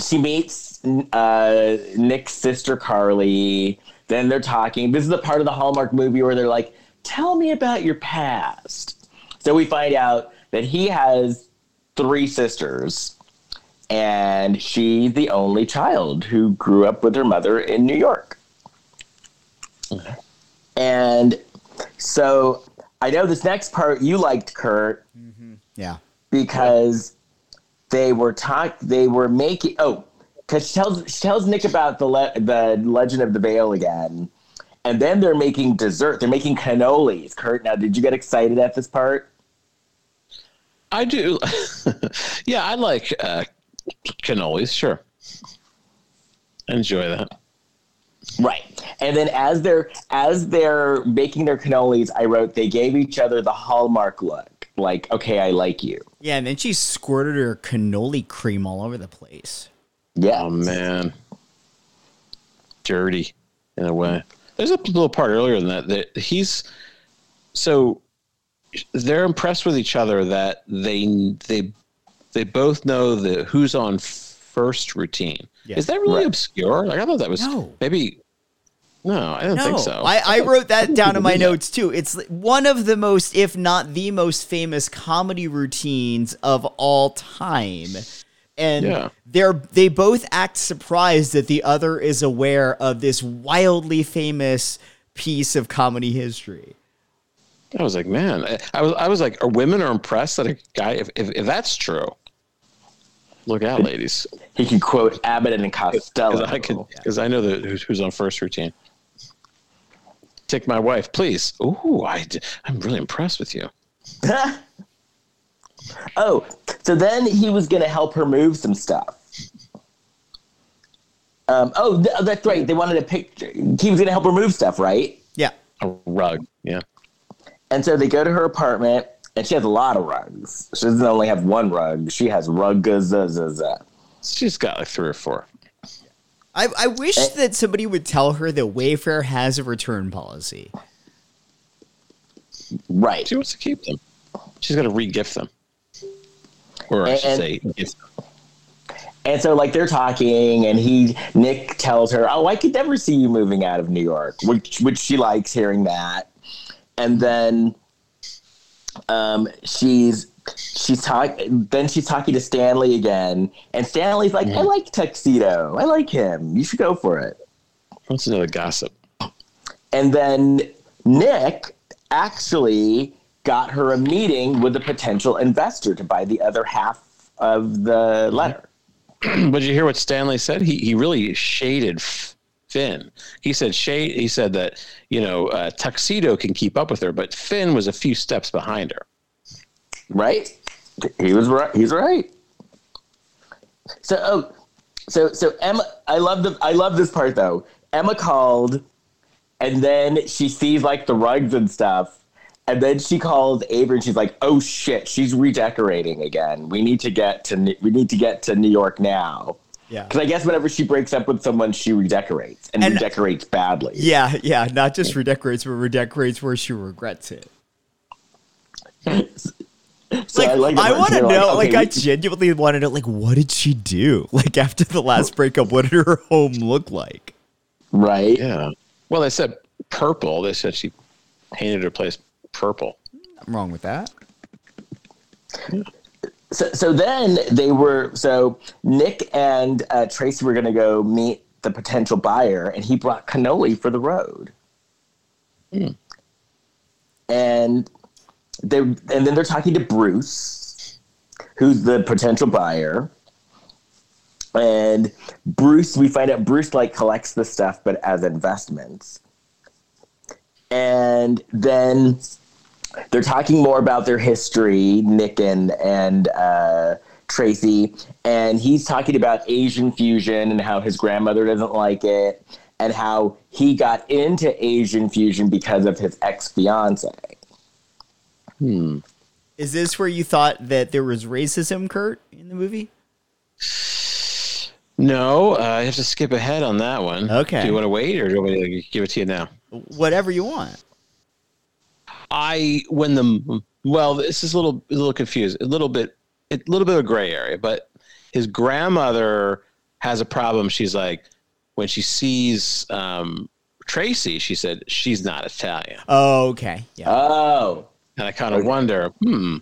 she meets uh, Nick's sister Carly. Then they're talking. This is the part of the Hallmark movie where they're like, "Tell me about your past." So we find out that he has three sisters, and she's the only child who grew up with her mother in New York. And so I know this next part you liked, Kurt mm-hmm. Yeah. because they were talk they were making oh because she tells she tells Nick about the le- the Legend of the Veil again, And then they're making dessert. They're making cannolis. Kurt, now did you get excited at this part? I do. yeah, I like uh, cannolis. Sure, enjoy that. Right. And then as they're as they're making their cannolis, I wrote they gave each other the hallmark look. Like, okay, I like you. Yeah, and then she squirted her cannoli cream all over the place. Yeah. Oh man, dirty in a way. There's a little part earlier than that that he's so they're impressed with each other that they they they both know the who's on first routine. Yeah. Is that really Right. obscure? Like I thought that was No. maybe. No, I don't No, think so. I, I wrote that down in my believe that. notes too. It's one of the most, if not the most famous comedy routines of all time. And Yeah. they're they both act surprised that the other is aware of this wildly famous piece of comedy history. I was like, man, I- I was I was like, are women are impressed that a guy if if, if that's true. Look out, ladies, He can quote Abbott and Costello. because I could because I know the who's, who's on first routine. Take my wife, please. Ooh, I'm really impressed with you. Oh, so then he was going to help her move some stuff. Um, oh, th- that's right. They wanted a picture. He was going to help her move stuff, right? Yeah. A rug, yeah. And so they go to her apartment, and she has a lot of rugs. She doesn't only have one rug; she has rugs. She's got like three or four. I, I wish that somebody would tell her that Wayfair has a return policy. Right. She wants to keep them. She's got to re-gift them, or I should And- say, them. And so, like, they're talking, and he Nick tells her, "Oh, I could never see you moving out of New York," which which she likes hearing that. And then, um, she's she's talking. Then she's talking to Stanley again, and Stanley's like, "I like tuxedo. I like him. You should go for it." What's another gossip? And then Nick actually got her a meeting with a potential investor to buy the other half of the letter. but did you hear what Stanley said? He he really shaded Finn. He said shade. He said that you know uh, Tuxedo can keep up with her, but Finn was a few steps behind her. right? He was right. He's right. So, oh, so so Emma, I love the I love this part though. Emma called, and then she sees like the rugs and stuff, and then she calls Avery, and she's like, "Oh shit, she's redecorating again. We need to get to New- we need to get to New York now." Yeah. Because I guess whenever she breaks up with someone, she redecorates and, And- redecorates badly. Yeah, yeah. Not just redecorates, but redecorates where she regrets it. So Like, I, like the part want to where, know, okay, like, I genuinely want to know, like, what did she do? Like, after the last breakup, what did her home look like? right? Yeah. Well, they said purple. They said she painted her place purple. I'm wrong with that. So, so then they were so Nick and uh, Tracy were going to go meet the potential buyer, and he brought cannoli for the road. And they and then they're talking to Bruce, who's the potential buyer. And Bruce, we find out Bruce like collects the stuff, but as investments. And then they're talking more about their history, Nick and and uh, Tracy, and he's talking about Asian fusion and how his grandmother doesn't like it, and how he got into Asian fusion because of his ex fiance. Hmm. Is this where you thought that there was racism, Kurt, in the movie? No, uh, I have to skip ahead on that one. Okay. Do you want to wait, or do you want me to give it to you now? Whatever you want. I when the well, this is a little a little confused, a little bit, a little bit of a gray area. But his grandmother has a problem. She's like, when she sees um, Tracy, she said she's not Italian, Oh, okay. Yeah. Oh, and I kind of wonder, hmm,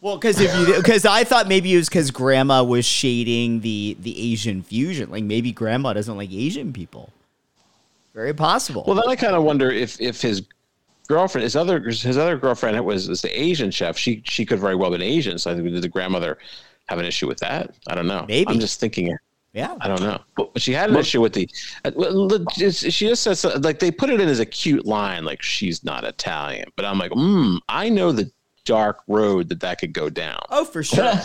Well, because if you because I thought maybe it was because Grandma was shading the the Asian fusion. Like maybe Grandma doesn't like Asian people. Very possible. Well, then I kind of wonder if if his girlfriend, his other his other girlfriend was, was the Asian chef. She she could very well have been Asian. So I think did the grandmother have an issue with that? I don't know. Maybe. I'm just thinking. Yeah. I don't know, but she had an issue with the. uh, well, the- just- She just says like they put it in as a cute line, like she's not Italian. But I'm like, hmm, I know the dark road that that could go down. Oh, for sure.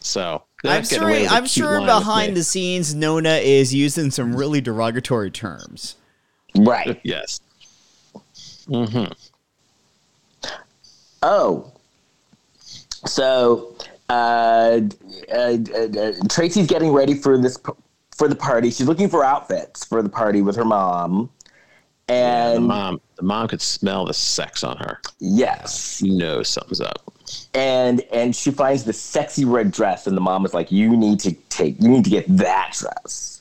So I'm sure. away with a I'm sure behind the scenes, Nonna is using some really derogatory terms. Right. yes. Mm-hmm. Oh. So uh, uh, uh, uh, Tracy's getting ready for this for the party. She's looking for outfits for the party with her mom. the And mom, the mom could smell the sex on her. yes. You know something's up. And and she finds the sexy red dress and the mom is like, You need to take you need to get that dress.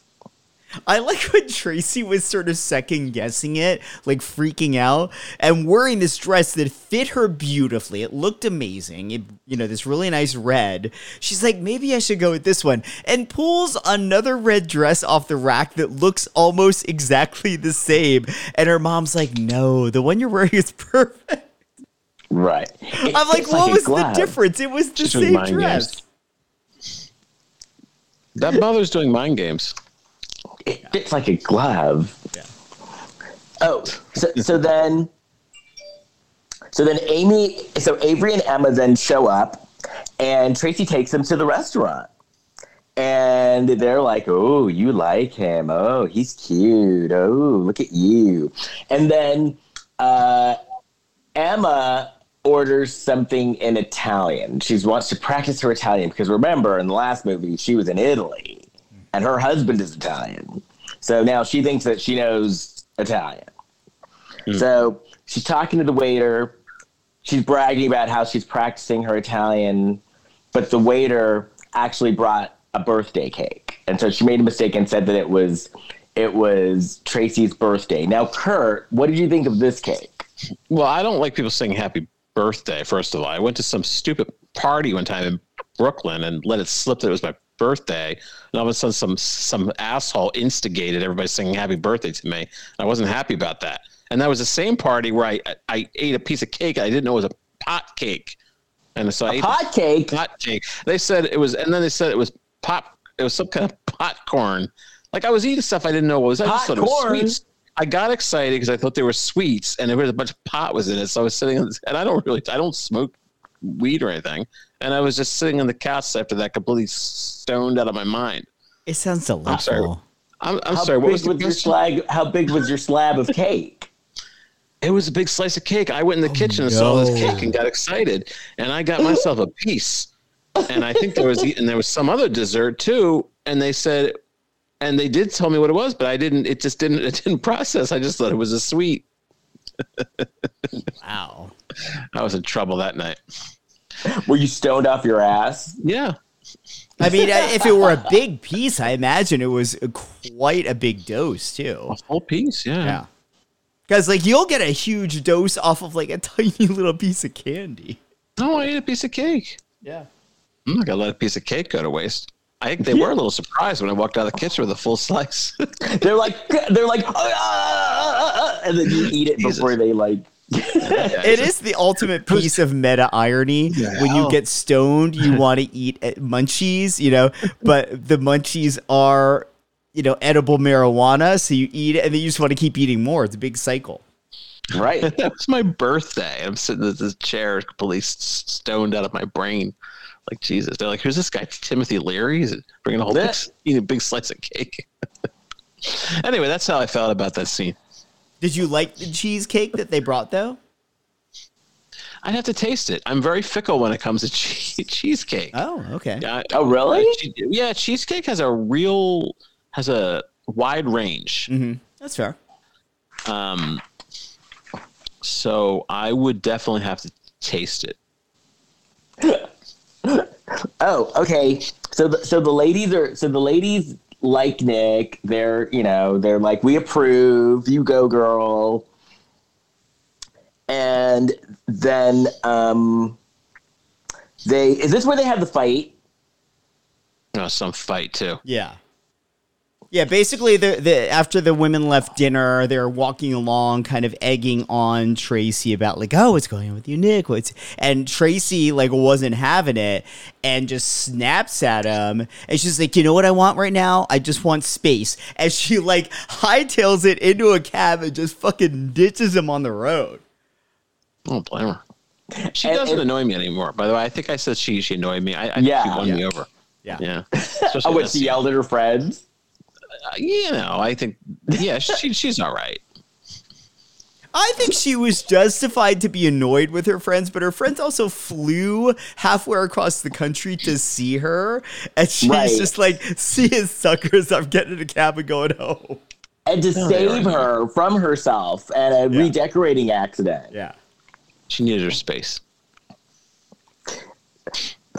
I like when Tracy was sort of second guessing it, like freaking out, and wearing this dress that fit her beautifully. It looked amazing. It, you know, this really nice red. She's like, maybe I should go with this one, and pulls another red dress off the rack that looks almost exactly the same. And her mom's like, no, the one you're wearing is perfect. Right. It I'm like, what a was the difference? It was the She's same dress. games. That mother's doing mind games. It fits like a glove. Yeah. Oh, so, so then, so then Amy, so Avery and Emma then show up, and Tracy takes them to the restaurant, and they're like, "Oh, you like him? Oh, he's cute. Oh, look at you." And then uh, Emma orders something in Italian. She wants to practice her Italian because remember, in the last movie, she was in Italy, and her husband is Italian. So now she thinks that she knows Italian. Hmm. So she's talking to the waiter. She's bragging about how she's practicing her Italian, but the waiter actually brought a birthday cake, and so she made a mistake and said that it was it was Tracy's birthday. Now, Kurt, what did you think of this cake? Well, I don't like people saying happy birthday, first of all. I went to some stupid party one time in Brooklyn and let it slip that it was my birthday. And all of a sudden, some some asshole instigated everybody singing happy birthday to me. I wasn't happy about that. And that was the same party where I, I ate a piece of cake I didn't know it was a pot cake. And so I ate Hot cake. pot cake. They said it was, and then they said it was pop. It was some kind of popcorn. Like I was eating stuff I didn't know what was. I just thought it was sweets. I got excited because I thought they were sweets, and there was a bunch of pot was in it. So I was sitting, on, and I don't really, I don't smoke weed or anything, and I was just sitting on the couch after that, completely stoned out of my mind. It sounds sorry. delightful. I'm, I'm How sorry. What big was was your question? slag? How big was your slab of cake? It was a big slice of cake. I went in the oh, kitchen and saw this cake and got excited, and I got myself a piece. And I think there was, and there was some other dessert too. And they said, and they did tell me what it was, but I didn't. It just didn't. It didn't process. I just thought it was a sweet. Wow. I was in trouble that night. Were you stoned off your ass? Yeah, I mean, uh, if it were a big piece, I imagine it was quite a big dose too. a whole piece. Yeah. Yeah. Because like you'll get a huge dose off of like a tiny little piece of candy. No, I ate a piece of cake. Yeah. I'm not gonna let a piece of cake go to waste. I think they were a little surprised when I walked out of the kitchen with a full slice. They're like, they're like, "Ah, ah, ah, ah," and then you eat it Jesus. before they like. It is the ultimate piece of meta irony. When you get stoned, you want to eat uh, munchies, you know, but the munchies are, you know, edible marijuana. So you eat it and then you just want to keep eating more. It's a big cycle. Right. that was my birthday. I'm sitting in this chair, completely stoned out of my brain. Like Jesus, they're like, "Who's this guy? Timothy Leary? He's bringing a whole big, eating a big slice of cake." anyway, that's how I felt about that scene. Did you like the cheesecake that they brought though? I'd have to taste it. I'm very fickle when it comes to che- cheesecake. Oh, okay. Yeah, Oh, really? uh, yeah, cheesecake has a real has a wide range. hmm That's fair. Um, so I would definitely have to taste it. Oh, okay. So, the, so the ladies are so the ladies like Nick. They're you know they're like we approve. You go, girl. And then um, they is this where they have the fight? Oh, some fight too. Yeah. Yeah, basically, the, the after the women left dinner, they're walking along, kind of egging on Tracy about like, "Oh, what's going on with you, Nick?" What's and Tracy like wasn't having it, and just snaps at him, and she's like, "You know what I want right now? I just want space." And she like hightails it into a cab and just fucking ditches him on the road. I don't blame her. She And- doesn't and- annoy me anymore. By the way, I think I said she she annoyed me. I, I Yeah. think she won Yeah. me over. Yeah. Yeah. Oh, Especially what she yelled at her friends. You know, I think yeah, she she's all right. I think she was justified to be annoyed with her friends, but her friends also flew halfway across the country to see her, and she's Right. just like, "See his suckers! I'm getting in a cab and going home." And to Oh, save her from herself and a Yeah. redecorating accident. Yeah. She needed her space.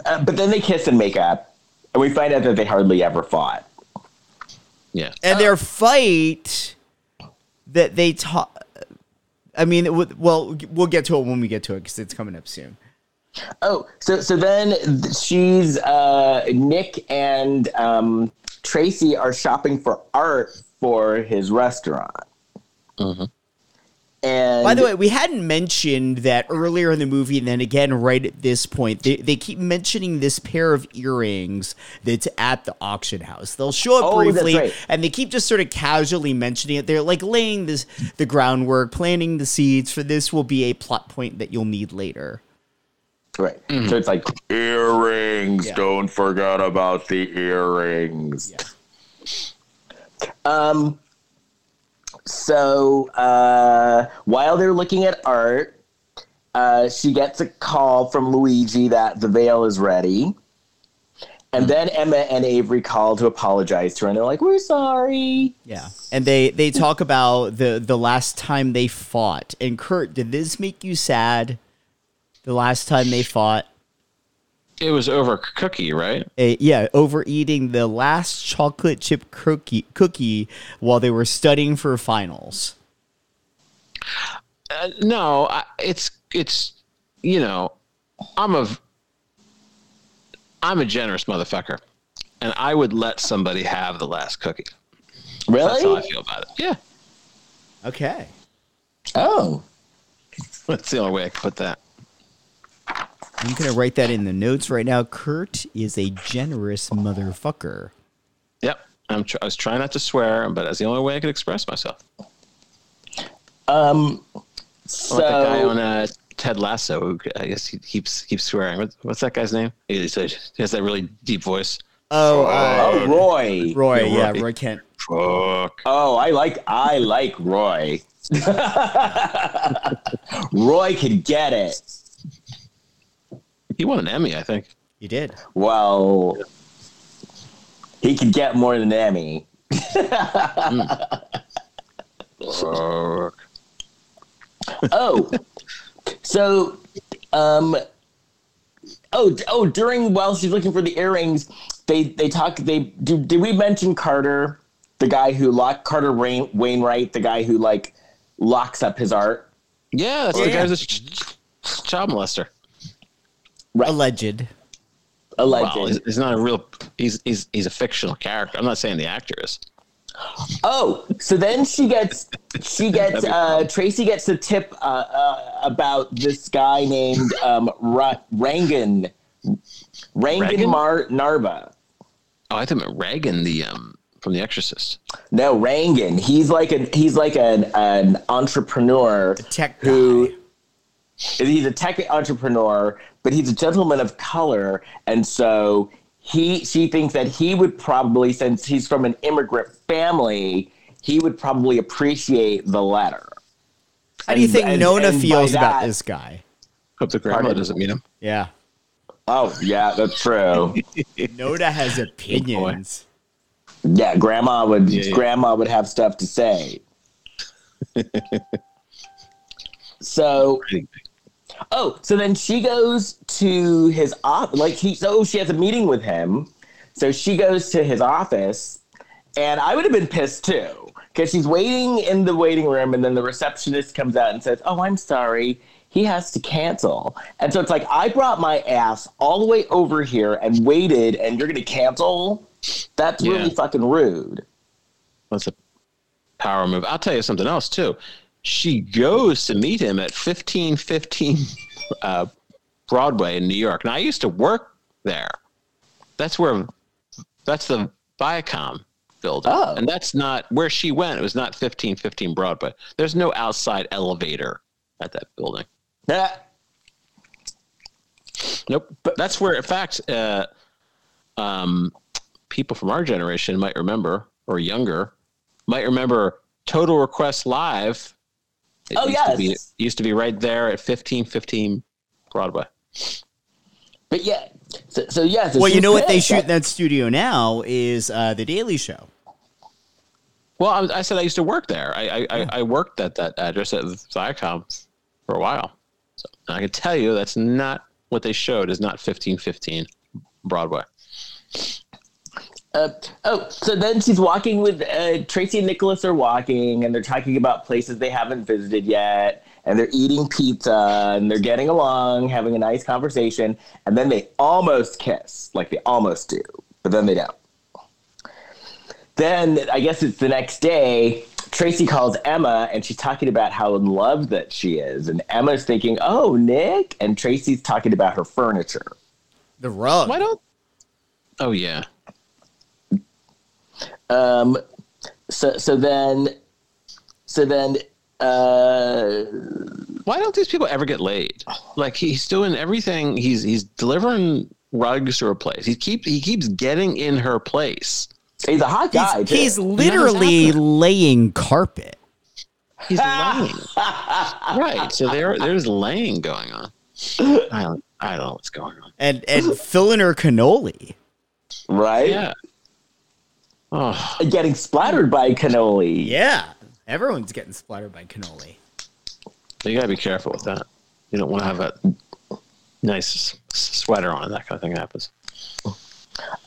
Uh, but then they kiss and make up, and we find out that they hardly ever fought. Yeah. and their fight that they talk. I mean, it would- well, we'll get to it when we get to it because it's coming up soon. Oh, so so then she's uh, Nick and um, Tracy are shopping for art for his restaurant. And By the way, we hadn't mentioned that earlier in the movie, and then again right at this point. They, they keep mentioning this pair of earrings that's at the auction house. They'll show up Oh, briefly, right. and they keep just sort of casually mentioning it. They're like laying this the groundwork, planting the seeds for this will be a plot point that you'll need later. right, so it's like earrings. Yeah. Don't forget about the earrings. Yeah. Um. So uh, while they're looking at art, uh, she gets a call from Luigi that the veil is ready. And then Emma and Avery call to apologize to her, and they're like, "We're sorry." Yeah, and they they talk about the the last time they fought. And Kurt, did this make you sad? The last time they fought. It was over cookie, right? Uh, yeah, overeating the last chocolate chip cookie cookie while they were studying for finals. Uh, no, I, it's it's you know, I'm a I'm a generous motherfucker, and I would let somebody have the last cookie. Really? That's how I feel about it. Yeah, Okay. Oh, that's the only way I can put that. I'm gonna write that in the notes right now. Kurt is a generous motherfucker. Yep, I'm. Tr- I was trying not to swear, but that's the only way I could express myself. um. I'm like that guy on So uh, Ted Lasso. Who, I guess he keeps keeps swearing. What's, what's that guy's name? He, he has that really deep voice. Oh, uh, oh, Roy. Roy, yeah, yeah, Roy. Roy Kent. Fuck. Oh, I like I like Roy. Roy could get it. He won an Emmy, I think. He did. Well, he could get more than an Emmy. Fuck. Oh, so, um, oh, oh, during while she's looking for the earrings, they they talk. They do. Did we mention Carter, the guy who locked Carter Rain, Wainwright, the guy who like locks up his art? Yeah, that's Yeah, the guy who's a ch- ch- child molester. Right. Alleged. Alleged. Well, he's, he's not a real. He's he's he's a fictional character. I'm not saying the actor is. Oh, so then she gets she gets uh, Tracy gets a tip uh, uh, about this guy named um, Ra- Rangan Rangan Mar- Narva. Oh, I thought it meant Reagan, the um from The Exorcist. No, Rangan. He's like an he's like an an entrepreneur Tech who guy. He's a tech entrepreneur, but he's a gentleman of color, and so he she thinks that he would probably, since he's from an immigrant family, he would probably appreciate the letter. How do you And- think and- Nonna and by feels about this guy? Hope the grandma doesn't meet him. Yeah. Oh yeah, that's true. Nonna has opinions. yeah, grandma would Yeah, yeah. grandma would have stuff to say. so Oh, so then she goes to his office. Like he, so she has a meeting with him. So she goes to his office, and I would have been pissed too because she's waiting in the waiting room, and then the receptionist comes out and says, "Oh, I'm sorry." He has to cancel. And so it's like, I brought my ass all the way over here and waited, and you're going to cancel? That's really fucking rude. That's a power move. I'll tell you something else too. She goes to meet him at fifteen fifteen uh, Broadway in New York. Now I used to work there. That's where that's the Viacom building, Oh. and that's not where she went. It was not fifteen fifteen Broadway. There's no outside elevator at that building. Ah, Nope. But That's where, in fact, uh, um, people from our generation might remember, or younger, might remember Total Request Live. It Oh, used To be, yes. used to be right there at fifteen fifteen Broadway. but yeah. So, so yeah. Well, you know what they pissed. shoot in that studio now is uh, the Daily Show. Well, I, I said I used to work there. I, I, I, I worked at that address at Viacom for a while. So and I can tell you that's not what they showed. Is not fifteen fifteen Broadway. Uh, oh, so then she's walking with uh, Tracy and Nicholas are walking, and they're talking about places they haven't visited yet, and they're eating pizza, and they're getting along, having a nice conversation, and then they almost kiss, like they almost do, but then they don't. Then I guess it's the next day. Tracy calls Emma, and she's talking about how in love that she is, and Emma's thinking, "Oh, Nick," and Tracy's talking about her furniture. The rug. Why don't? Oh yeah. Um, so so then, so then, uh, why don't these people ever get laid? Like he's doing everything. He's he's delivering rugs to her place. He keeps he keeps getting in her place. he's a hot guy. He's, too. he's literally laying carpet. He's laying. right. So there there's laying going on. I don't I don't know what's going on. And and filling her cannoli. right. Yeah. Oh, Getting splattered by cannoli. Yeah. Everyone's getting splattered by cannoli. you gotta be careful with that. You don't want to have that nice s- sweater on. That kind of thing happens.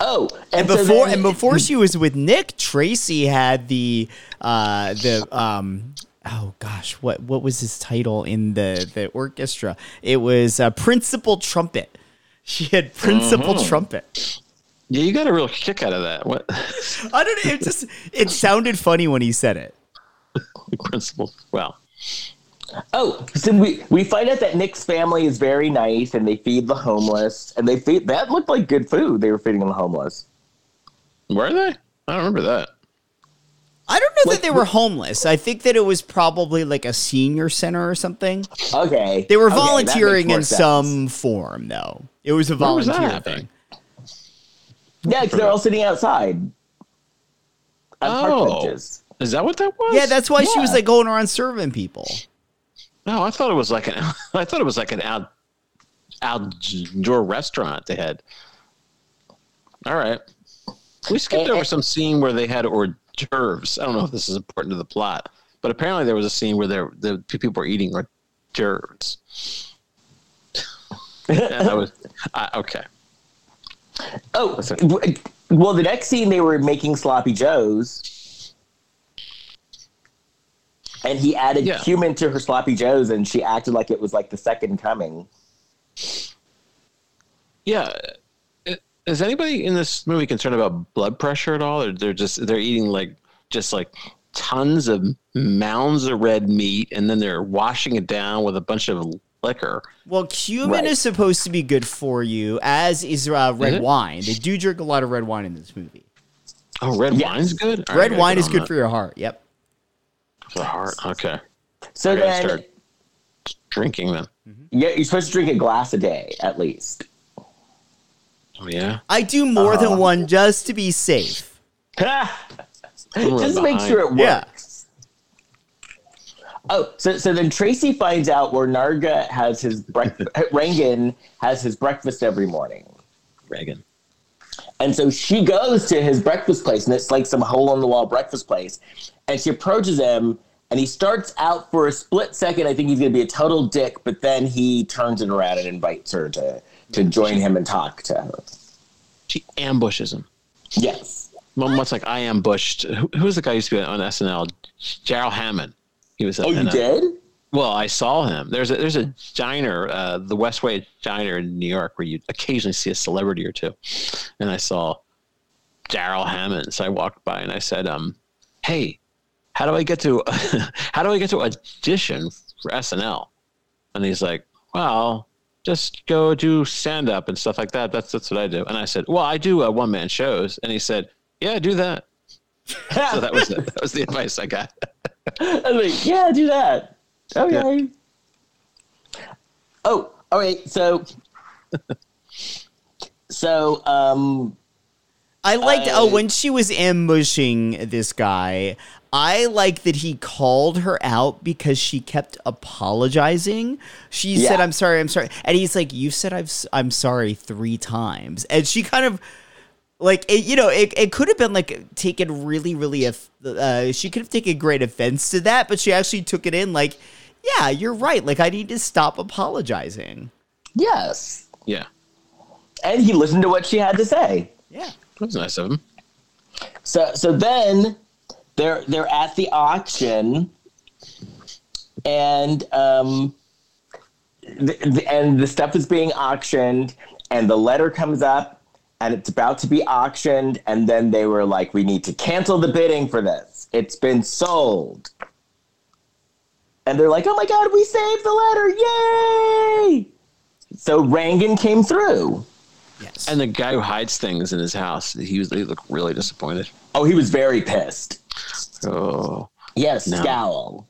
Oh, And so before then- and before she was with Nick, Tracy had the uh the um oh gosh, what what was his title in the the orchestra? It was uh, principal trumpet. She had principal Mm-hmm. trumpet. Yeah, you got a real kick out of that. What I don't know. It just it sounded funny when he said it. principle? Well, oh, so we we find out that Nick's family is very nice, and they feed the homeless, and they feed that looked like good food they were feeding the homeless. were they? I don't remember that. I don't know Like, that they were homeless. I think that it was probably like a senior center or something. Okay, They were volunteering makes more in sense. some form, though. It was a Where was that volunteer happening? thing. Yeah, because they're all sitting outside on park Oh. benches. Is that what that was? Yeah, that's why she was like going around serving people. No, I thought it was like an. I thought it was like an out outdoor restaurant they had. All right, we skipped over some scene where they had hors d'oeuvres. I don't know if this is important to the plot, but apparently there was a scene where there the people were eating hors d'oeuvres. and I was uh, okay. Oh, well, the next scene they were making sloppy joes, and he added Yeah. cumin to her sloppy joes, and she acted like it was like the second coming. Yeah. Is anybody in this movie concerned about blood pressure at all? Or they're just they're eating like just like tons of mounds of red meat and then they're washing it down with a bunch of liquor. Well, cumin Right. is supposed to be good for you, as is uh, red it? wine. They do drink a lot of red wine in this movie. Oh, red Yes. wine's good. All right, I Red gotta wine is good that. for your heart. Yep. For the heart. Okay, So I then, start drinking then. yeah, you're supposed to drink a glass a day at least. Oh yeah. I do more Uh-huh. than one just to be safe. I'm Just make sure it works. Yeah. Oh, so so then Tracy finds out where Narga has his breakfast. Rangan has his breakfast every morning. Reagan. And so she goes to his breakfast place, and it's like some hole in the wall breakfast place. And she approaches him, and he starts out for a split second. I think he's going to be a total dick, but then he turns it around and invites her to, to join him and talk to her. She ambushes him. Yes. Much like I ambushed. Who, who was the guy who used to be on SNL? Darrell Hammond. He was. Oh, you a- did? Well, I saw him. There's a there's a diner, uh, the Westway Diner in New York, where you occasionally see a celebrity or two. And I saw Darrell Hammond. So I walked by and I said, um, "Hey, how do I get to how do I get to audition for SNL?" And he's like, "Well, just go do stand up and stuff like that. That's that's what I do." And I said, "Well, I do uh, one man shows." And he said, "Yeah, do that." So that was the, that was the advice I got. I was like, yeah, do that. Okay. Oh, all right. So, so, um, I liked oh when she was ambushing this guy. I like that he called her out because she kept apologizing. She said, "I'm sorry, I'm sorry," and he's like, "You said I've I'm sorry three times," and she kind of like it, you know it, it could have been like taken really really off- uh, she could have taken great offense to that, but she actually took it in like, "Yeah, you're right. Like I need to stop apologizing." yes. Yeah, And he listened to what she had to say. Yeah. that was nice of him. So, so then they're they're at the auction, and um, the, the, and the stuff is being auctioned, and the letter comes up, and it's about to be auctioned, and then they were like, "We need to cancel the bidding for this. It's been sold." And they're like, "Oh my god, we saved the letter! Yay!" So Rangan came through. Yes. And the guy who hides things in his house, he was he looked really disappointed. Oh, he was very pissed. Oh, Yes, No. scowl.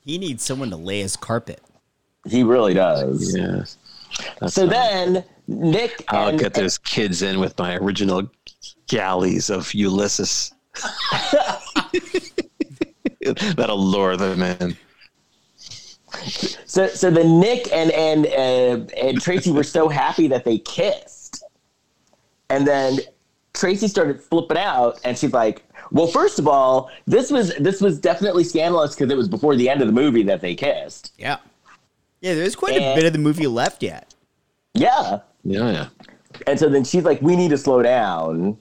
he needs someone to lay his carpet. He really does. yes. That's So fine. then Nick I'll and, get those kids in with my original galleys of Ulysses. That'll lure them in. so so the Nick and and uh, and Tracy were so happy that they kissed, and then Tracy started flipping out, and she's like, "Well, first of all, this was this was definitely scandalous because it was before the end of the movie that they kissed." Yeah. Yeah, there's quite a bit of the movie left yet. Yeah, Yeah, yeah. and so then she's like, "We need to slow down."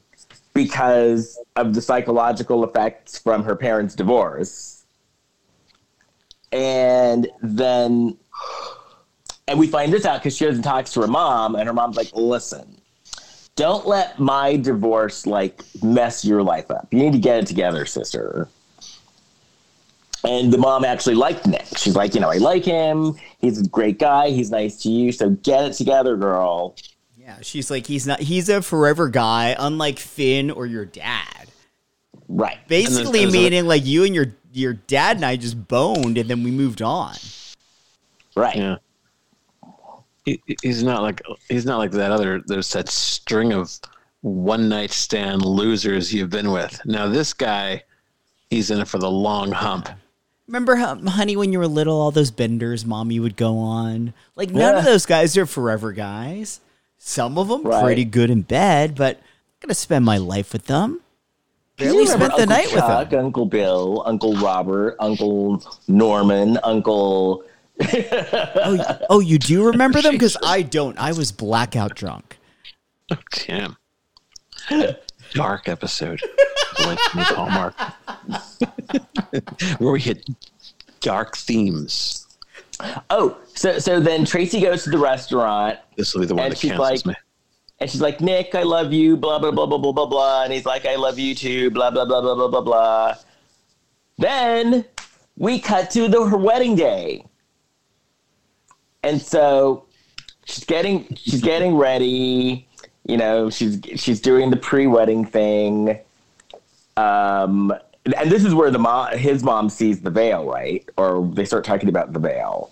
Because of the psychological effects from her parents' divorce. And then And we find this out because she doesn't talk to her mom, and her mom's like, "Listen, don't let my divorce like mess your life up. You need to get it together, sister." And the mom actually liked Nick. She's like, "You know, I like him. He's a great guy. He's nice to you. So get it together, girl." Yeah, she's like he's not he's a forever guy, unlike Finn or your dad. Right. Basically there's a- meaning like you and your your dad and I just boned and then we moved on. Right. Yeah. He, he's not like he's not like that other there's that string of one night stand losers you've been with. Now this guy, he's in it for the long hump. Remember, how, honey, when you were little, all those benders mommy would go on? Like, none of those guys are forever guys. Some of them Right. pretty good in bed, but I'm going to spend my life with them. Barely spent the Uncle night Chuck, with them. Uncle Bill, Uncle Robert, Uncle Norman, Uncle. Oh, oh, you do remember them? Because I don't. I was blackout drunk. Oh, damn. Dark episode. like Hallmark. Where we hit dark themes. Oh, so so then Tracy goes to the restaurant This will be the one And that she's cancels like- me. and she's like, Nick, I love you, blah blah blah blah blah blah blah, and he's like, I love you too, blah blah blah blah blah blah blah. Then we cut to the her wedding day, and so she's getting she's getting ready. You know, she's she's doing the pre-wedding thing. Um, and this is where the mom, his mom, sees the veil, right? Or they start talking about the veil,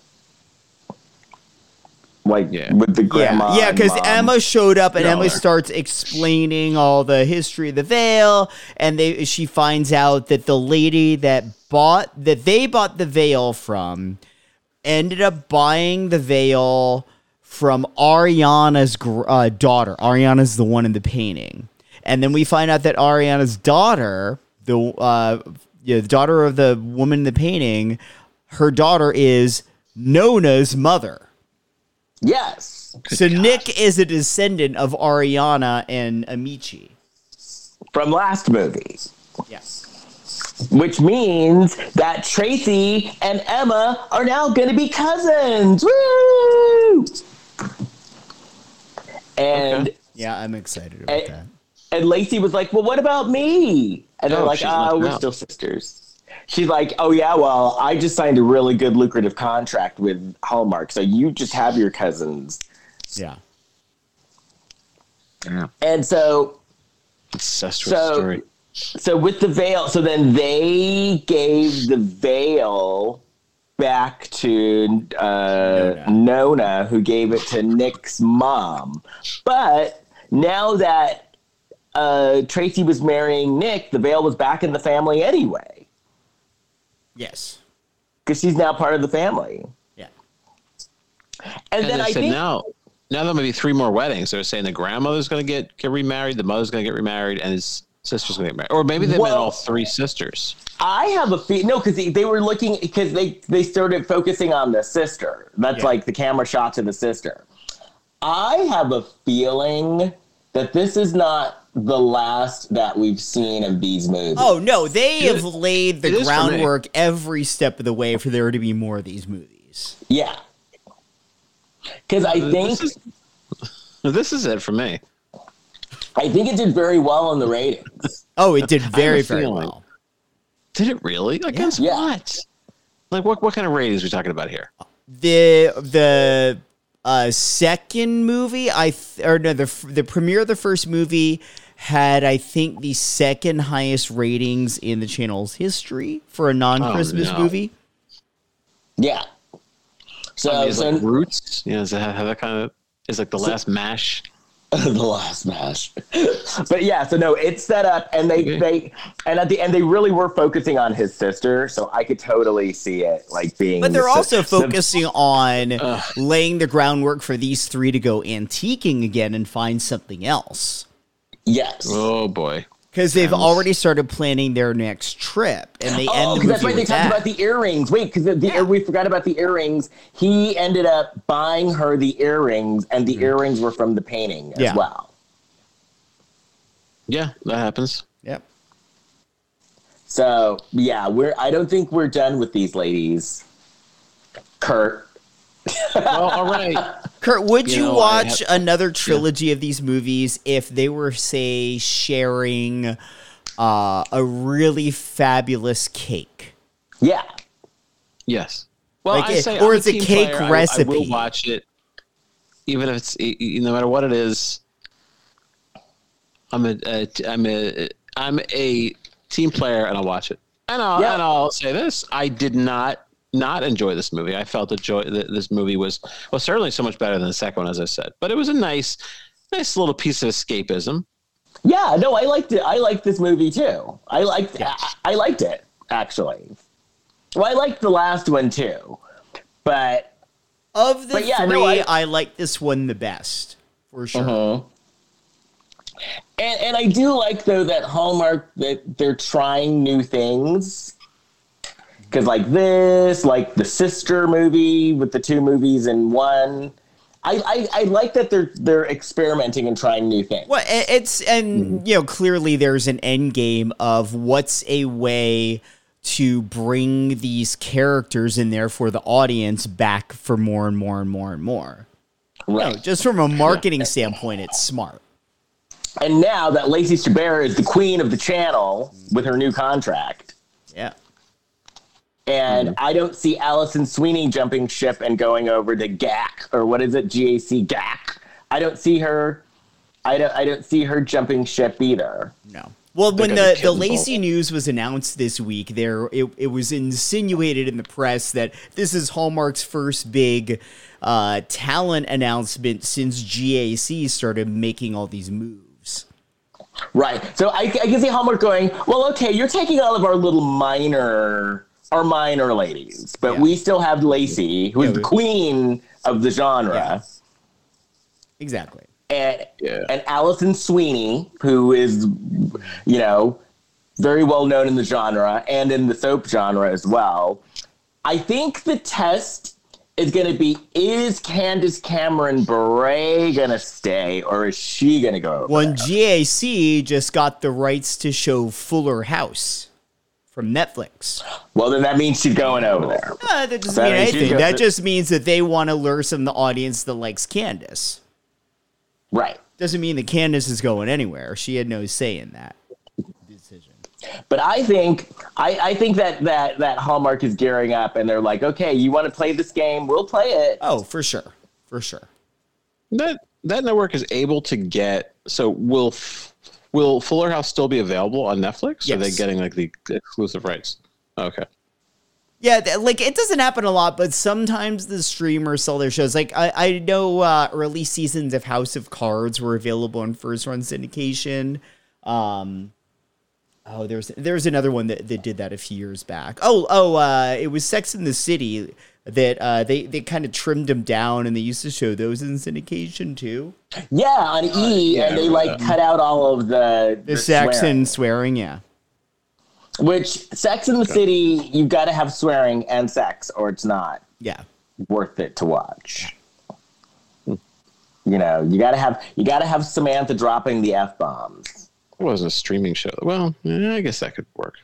like Yeah. with the grandma. yeah, yeah, because mom. Emma showed up and No, Emma starts explaining all the history of the veil, and they she finds out that the lady that bought that they bought the veil from ended up buying the veil from Ariana's gr- uh, daughter. Ariana's the one in the painting, and then we find out that Ariana's daughter, the uh, yeah, the daughter of the woman in the painting, her daughter is Nonna's mother. Yes, So Nick is a descendant of Ariana and Amici. from last movie, Yes. which means that Tracy and Emma are now going to be cousins. Woo! And Yeah, I'm excited about Eh, that. and Lacey was like, "Well, what about me?" And they're Oh, like, she's "Oh, we're out. still sisters." She's like, "Oh yeah, well, I just signed a really good, lucrative contract with Hallmark, so you just have your cousins." Yeah. Yeah. And so Incestuous So- story. so with the veil so then they gave the veil back to uh, Nonna. Nonna. who gave it to Nick's mom. But now that uh, Tracy was marrying Nick, the veil was back in the family anyway, Yes. because she's now part of the family. Yeah. And, And then they I said think now, now there may be three more weddings. They're saying the grandmother's going to get get remarried, the mother's going to get remarried, and his sister's going to get married, or maybe they meant Well- all three sisters. I have a feel no, because they, they were looking because they they started focusing on the sister. That's Yeah. like the camera shot to the sister. I have a feeling that this is not the last that we've seen of these movies. Oh no, they It- have laid the is for me. groundwork every step of the way for there to be more of these movies. yeah. Because I think This is, this is it for me. I think it did very well in the ratings. Oh, it did very very feeling. well. Did it really? Against Yeah. what? Like what? What kind of ratings are we talking about here? The the uh, second movie, I th- or no, the the premiere of the first movie had I think the second highest ratings in the channel's history for a non-Christmas no. movie. Yeah. So, I mean, is so like Roots? You know, does it have, have that kind of? Is like the last mash? the last match. but yeah, so no, it's set up and they Okay. they and at the end they really were focusing on his sister, so I could totally see it like being But they're the- also the- focusing on laying the groundwork for these three to go antiquing again and find something else. yes. Oh boy. Because they've already started planning their next trip, and they Oh, end the because that's right. They talked that. about the earrings. Wait, because the, the we forgot about the earrings. He ended up buying her the earrings, and the mm-hmm. earrings were from the painting as Yeah. well. Yeah, that happens. Yep. So yeah, we're. I don't think we're done with these ladies. Kurt. Well, all right. Kurt, would You you, know, watch have- another trilogy of these movies if they were, say, sharing uh, a really fabulous cake? Yeah. Yes. Well, Like I it- say or I'm it's a team cake player. I- I, recipe. will watch it, even if it's no matter what it is. I'm a, a I'm a I'm a team player, and I'll watch it. And I'll Yeah. and I'll say this: I did not not enjoy this movie. I felt the joy that this movie was well certainly so much better than the second one, as I said. But it was a nice nice little piece of escapism. Yeah, no, I liked it. I liked this movie too. I liked I, I liked it actually. Well, I liked the last one too, but Of the But yeah, three, no, I, I- like this one the best, for sure. uh-huh. and and I do like though that Hallmark that they're trying new things. Because like this, like the sister movie with the two movies in one, I, I I like that they're they're experimenting and trying new things. Well, it's and Mm-hmm. you know clearly there's an end game of what's a way to bring these characters and therefore the audience back for more and more and more and more. Right. just from a marketing standpoint, it's smart. And now that Lacey Chabert is the queen of the channel with her new contract. And I don't see Allison Sweeney jumping ship and going over to GAC or what is it, GAC GAC. I don't see her. I don't. I don't see her jumping ship either. No. Well, when the, the the kid Lacey news was announced this week, there it, it was insinuated in the press that this is Hallmark's first big uh, talent announcement since GAC started making all these moves. Right. So I, I can see Hallmark going. Well, okay, you're taking all of our little minor, our minor ladies, but Yeah. we still have Lacey, who is Yeah, the queen of the genre. Yeah. Exactly. and Yeah. and Allison Sweeney, who is, you know, very well known in the genre and in the soap genre as well. I think the test is going to be: Is Candace Cameron Bure going to stay, or is she going to go? Over When there? GAC just got the rights to show Fuller House from Netflix. well, then that means she's going over there. Uh, that doesn't That mean anything. go- That just means that they want to lure some of the audience that likes Candace. Right. Doesn't mean that Candace is going anywhere. She had no say in that decision. But I think I, I think that that that Hallmark is gearing up, and they're like, okay, you want to play this game? We'll play it. Oh, for sure, for sure. That that network is able to get. So will F- will Fuller House still be available on Netflix? Or Are they getting like the exclusive rights? Okay. Yeah, like it doesn't happen a lot, but sometimes the streamers sell their shows. Like I, I know uh, early seasons of House of Cards were available in first run syndication. Um, oh, there's there's another one that, that did that a few years back. Oh, oh, uh, it was Sex in the City that uh, they they kind of trimmed them down, and they used to show those in syndication too. Yeah, on E, yeah, and they like remember cut out all of the, The sex swearing. and swearing, yeah. Which Sex in the City, you've got to have swearing and sex, or it's not Yeah. worth it to watch. You know, you gotta have you gotta have Samantha dropping the f bombs. It wasn't a streaming show. Well, yeah, I guess that could work.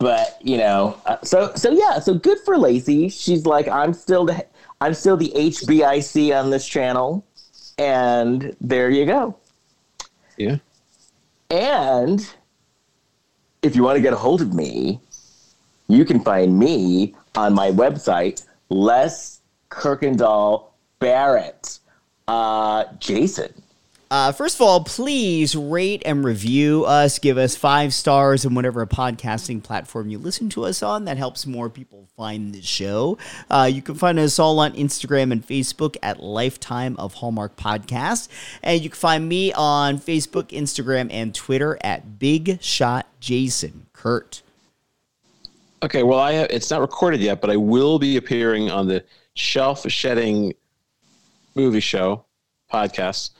But you know, uh, so so yeah, so good for Lacey. She's like, I'm still the I'm still the HBIC on this channel, and there you go. Yeah. And if you want to get a hold of me, you can find me on my website, Les Kirkendall Barrett. Uh, Jason. Uh, first of all, please rate and review us. Give us five stars on whatever podcasting platform you listen to us on. That helps more people find the show. Uh, you can find us all on Instagram and Facebook at Lifetime of Hallmark Podcast. And you can find me on Facebook, Instagram, and Twitter at Big Shot Jason Kurt. Okay, well, I have, it's not recorded yet, but I will be appearing on the Shelf Shedding movie show podcast,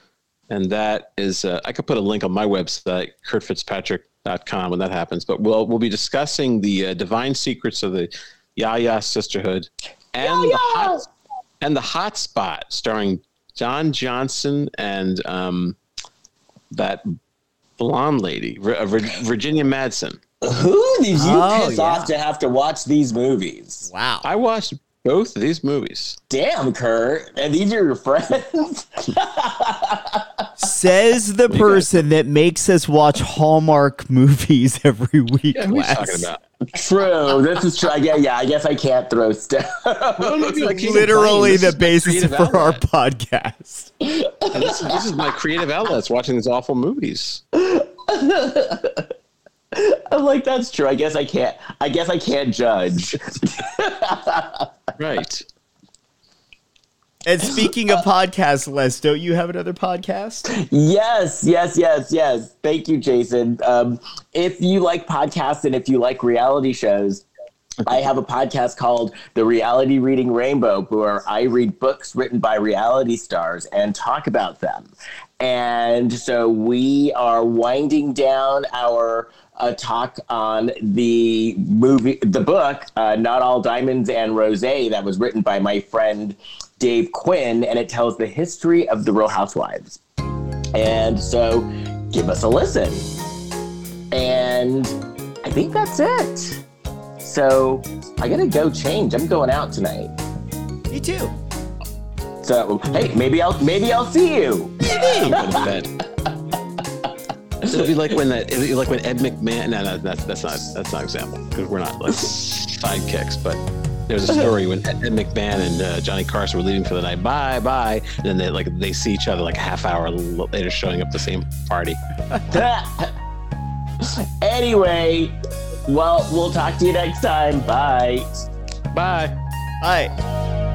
and that is uh, I could put a link on my website, kurtfitzpatrick.com, when that happens. But we'll we'll be discussing the uh, divine secrets of the Yaya sisterhood and the hot and the hot spot, starring Don Johnson and um, that blonde lady, Vir- uh, Virginia Madsen. Who did you Oh, piss yeah. off to have to watch these movies? Wow. I watched both of these movies. Damn, Kurt. And these are your friends? Says the person that makes us watch Hallmark movies every week. Yeah, who are you Les. talking about? true. This is true. Yeah, yeah, I guess I can't throw stuff. Literally the basis for our podcast. And this, is, this is my creative outlets watching these awful movies. I'm like, that's true. I guess I can't. I guess I can't judge. Right. And speaking of podcasts, Les, don't you have another podcast? Yes, yes, yes, yes. Thank you, Jason. Um, if you like podcasts and if you like reality shows, I have a podcast called The Reality Reading Rainbow, where I read books written by reality stars and talk about them. And so we are winding down our uh, talk on the movie, the book, uh, Not All Diamonds and Rose, that was written by my friend Dave Quinn, and it tells the history of the Real Housewives. And so give us a listen. And I think that's it. So I gotta go change. I'm going out tonight. Me too. So hey, maybe I'll maybe I'll see you. I'm going to bed. It'll be like when that. It'll be like when Ed McMahon. No, no, that's that's not that's not an example because we're not like sidekicks. But there's a story when Ed, Ed McMahon and uh, Johnny Carson were leaving for the night. Bye bye. And then they like they see each other like a half hour later, showing up at the same party. anyway, well, we'll talk to you next time. Bye. Bye. Hi.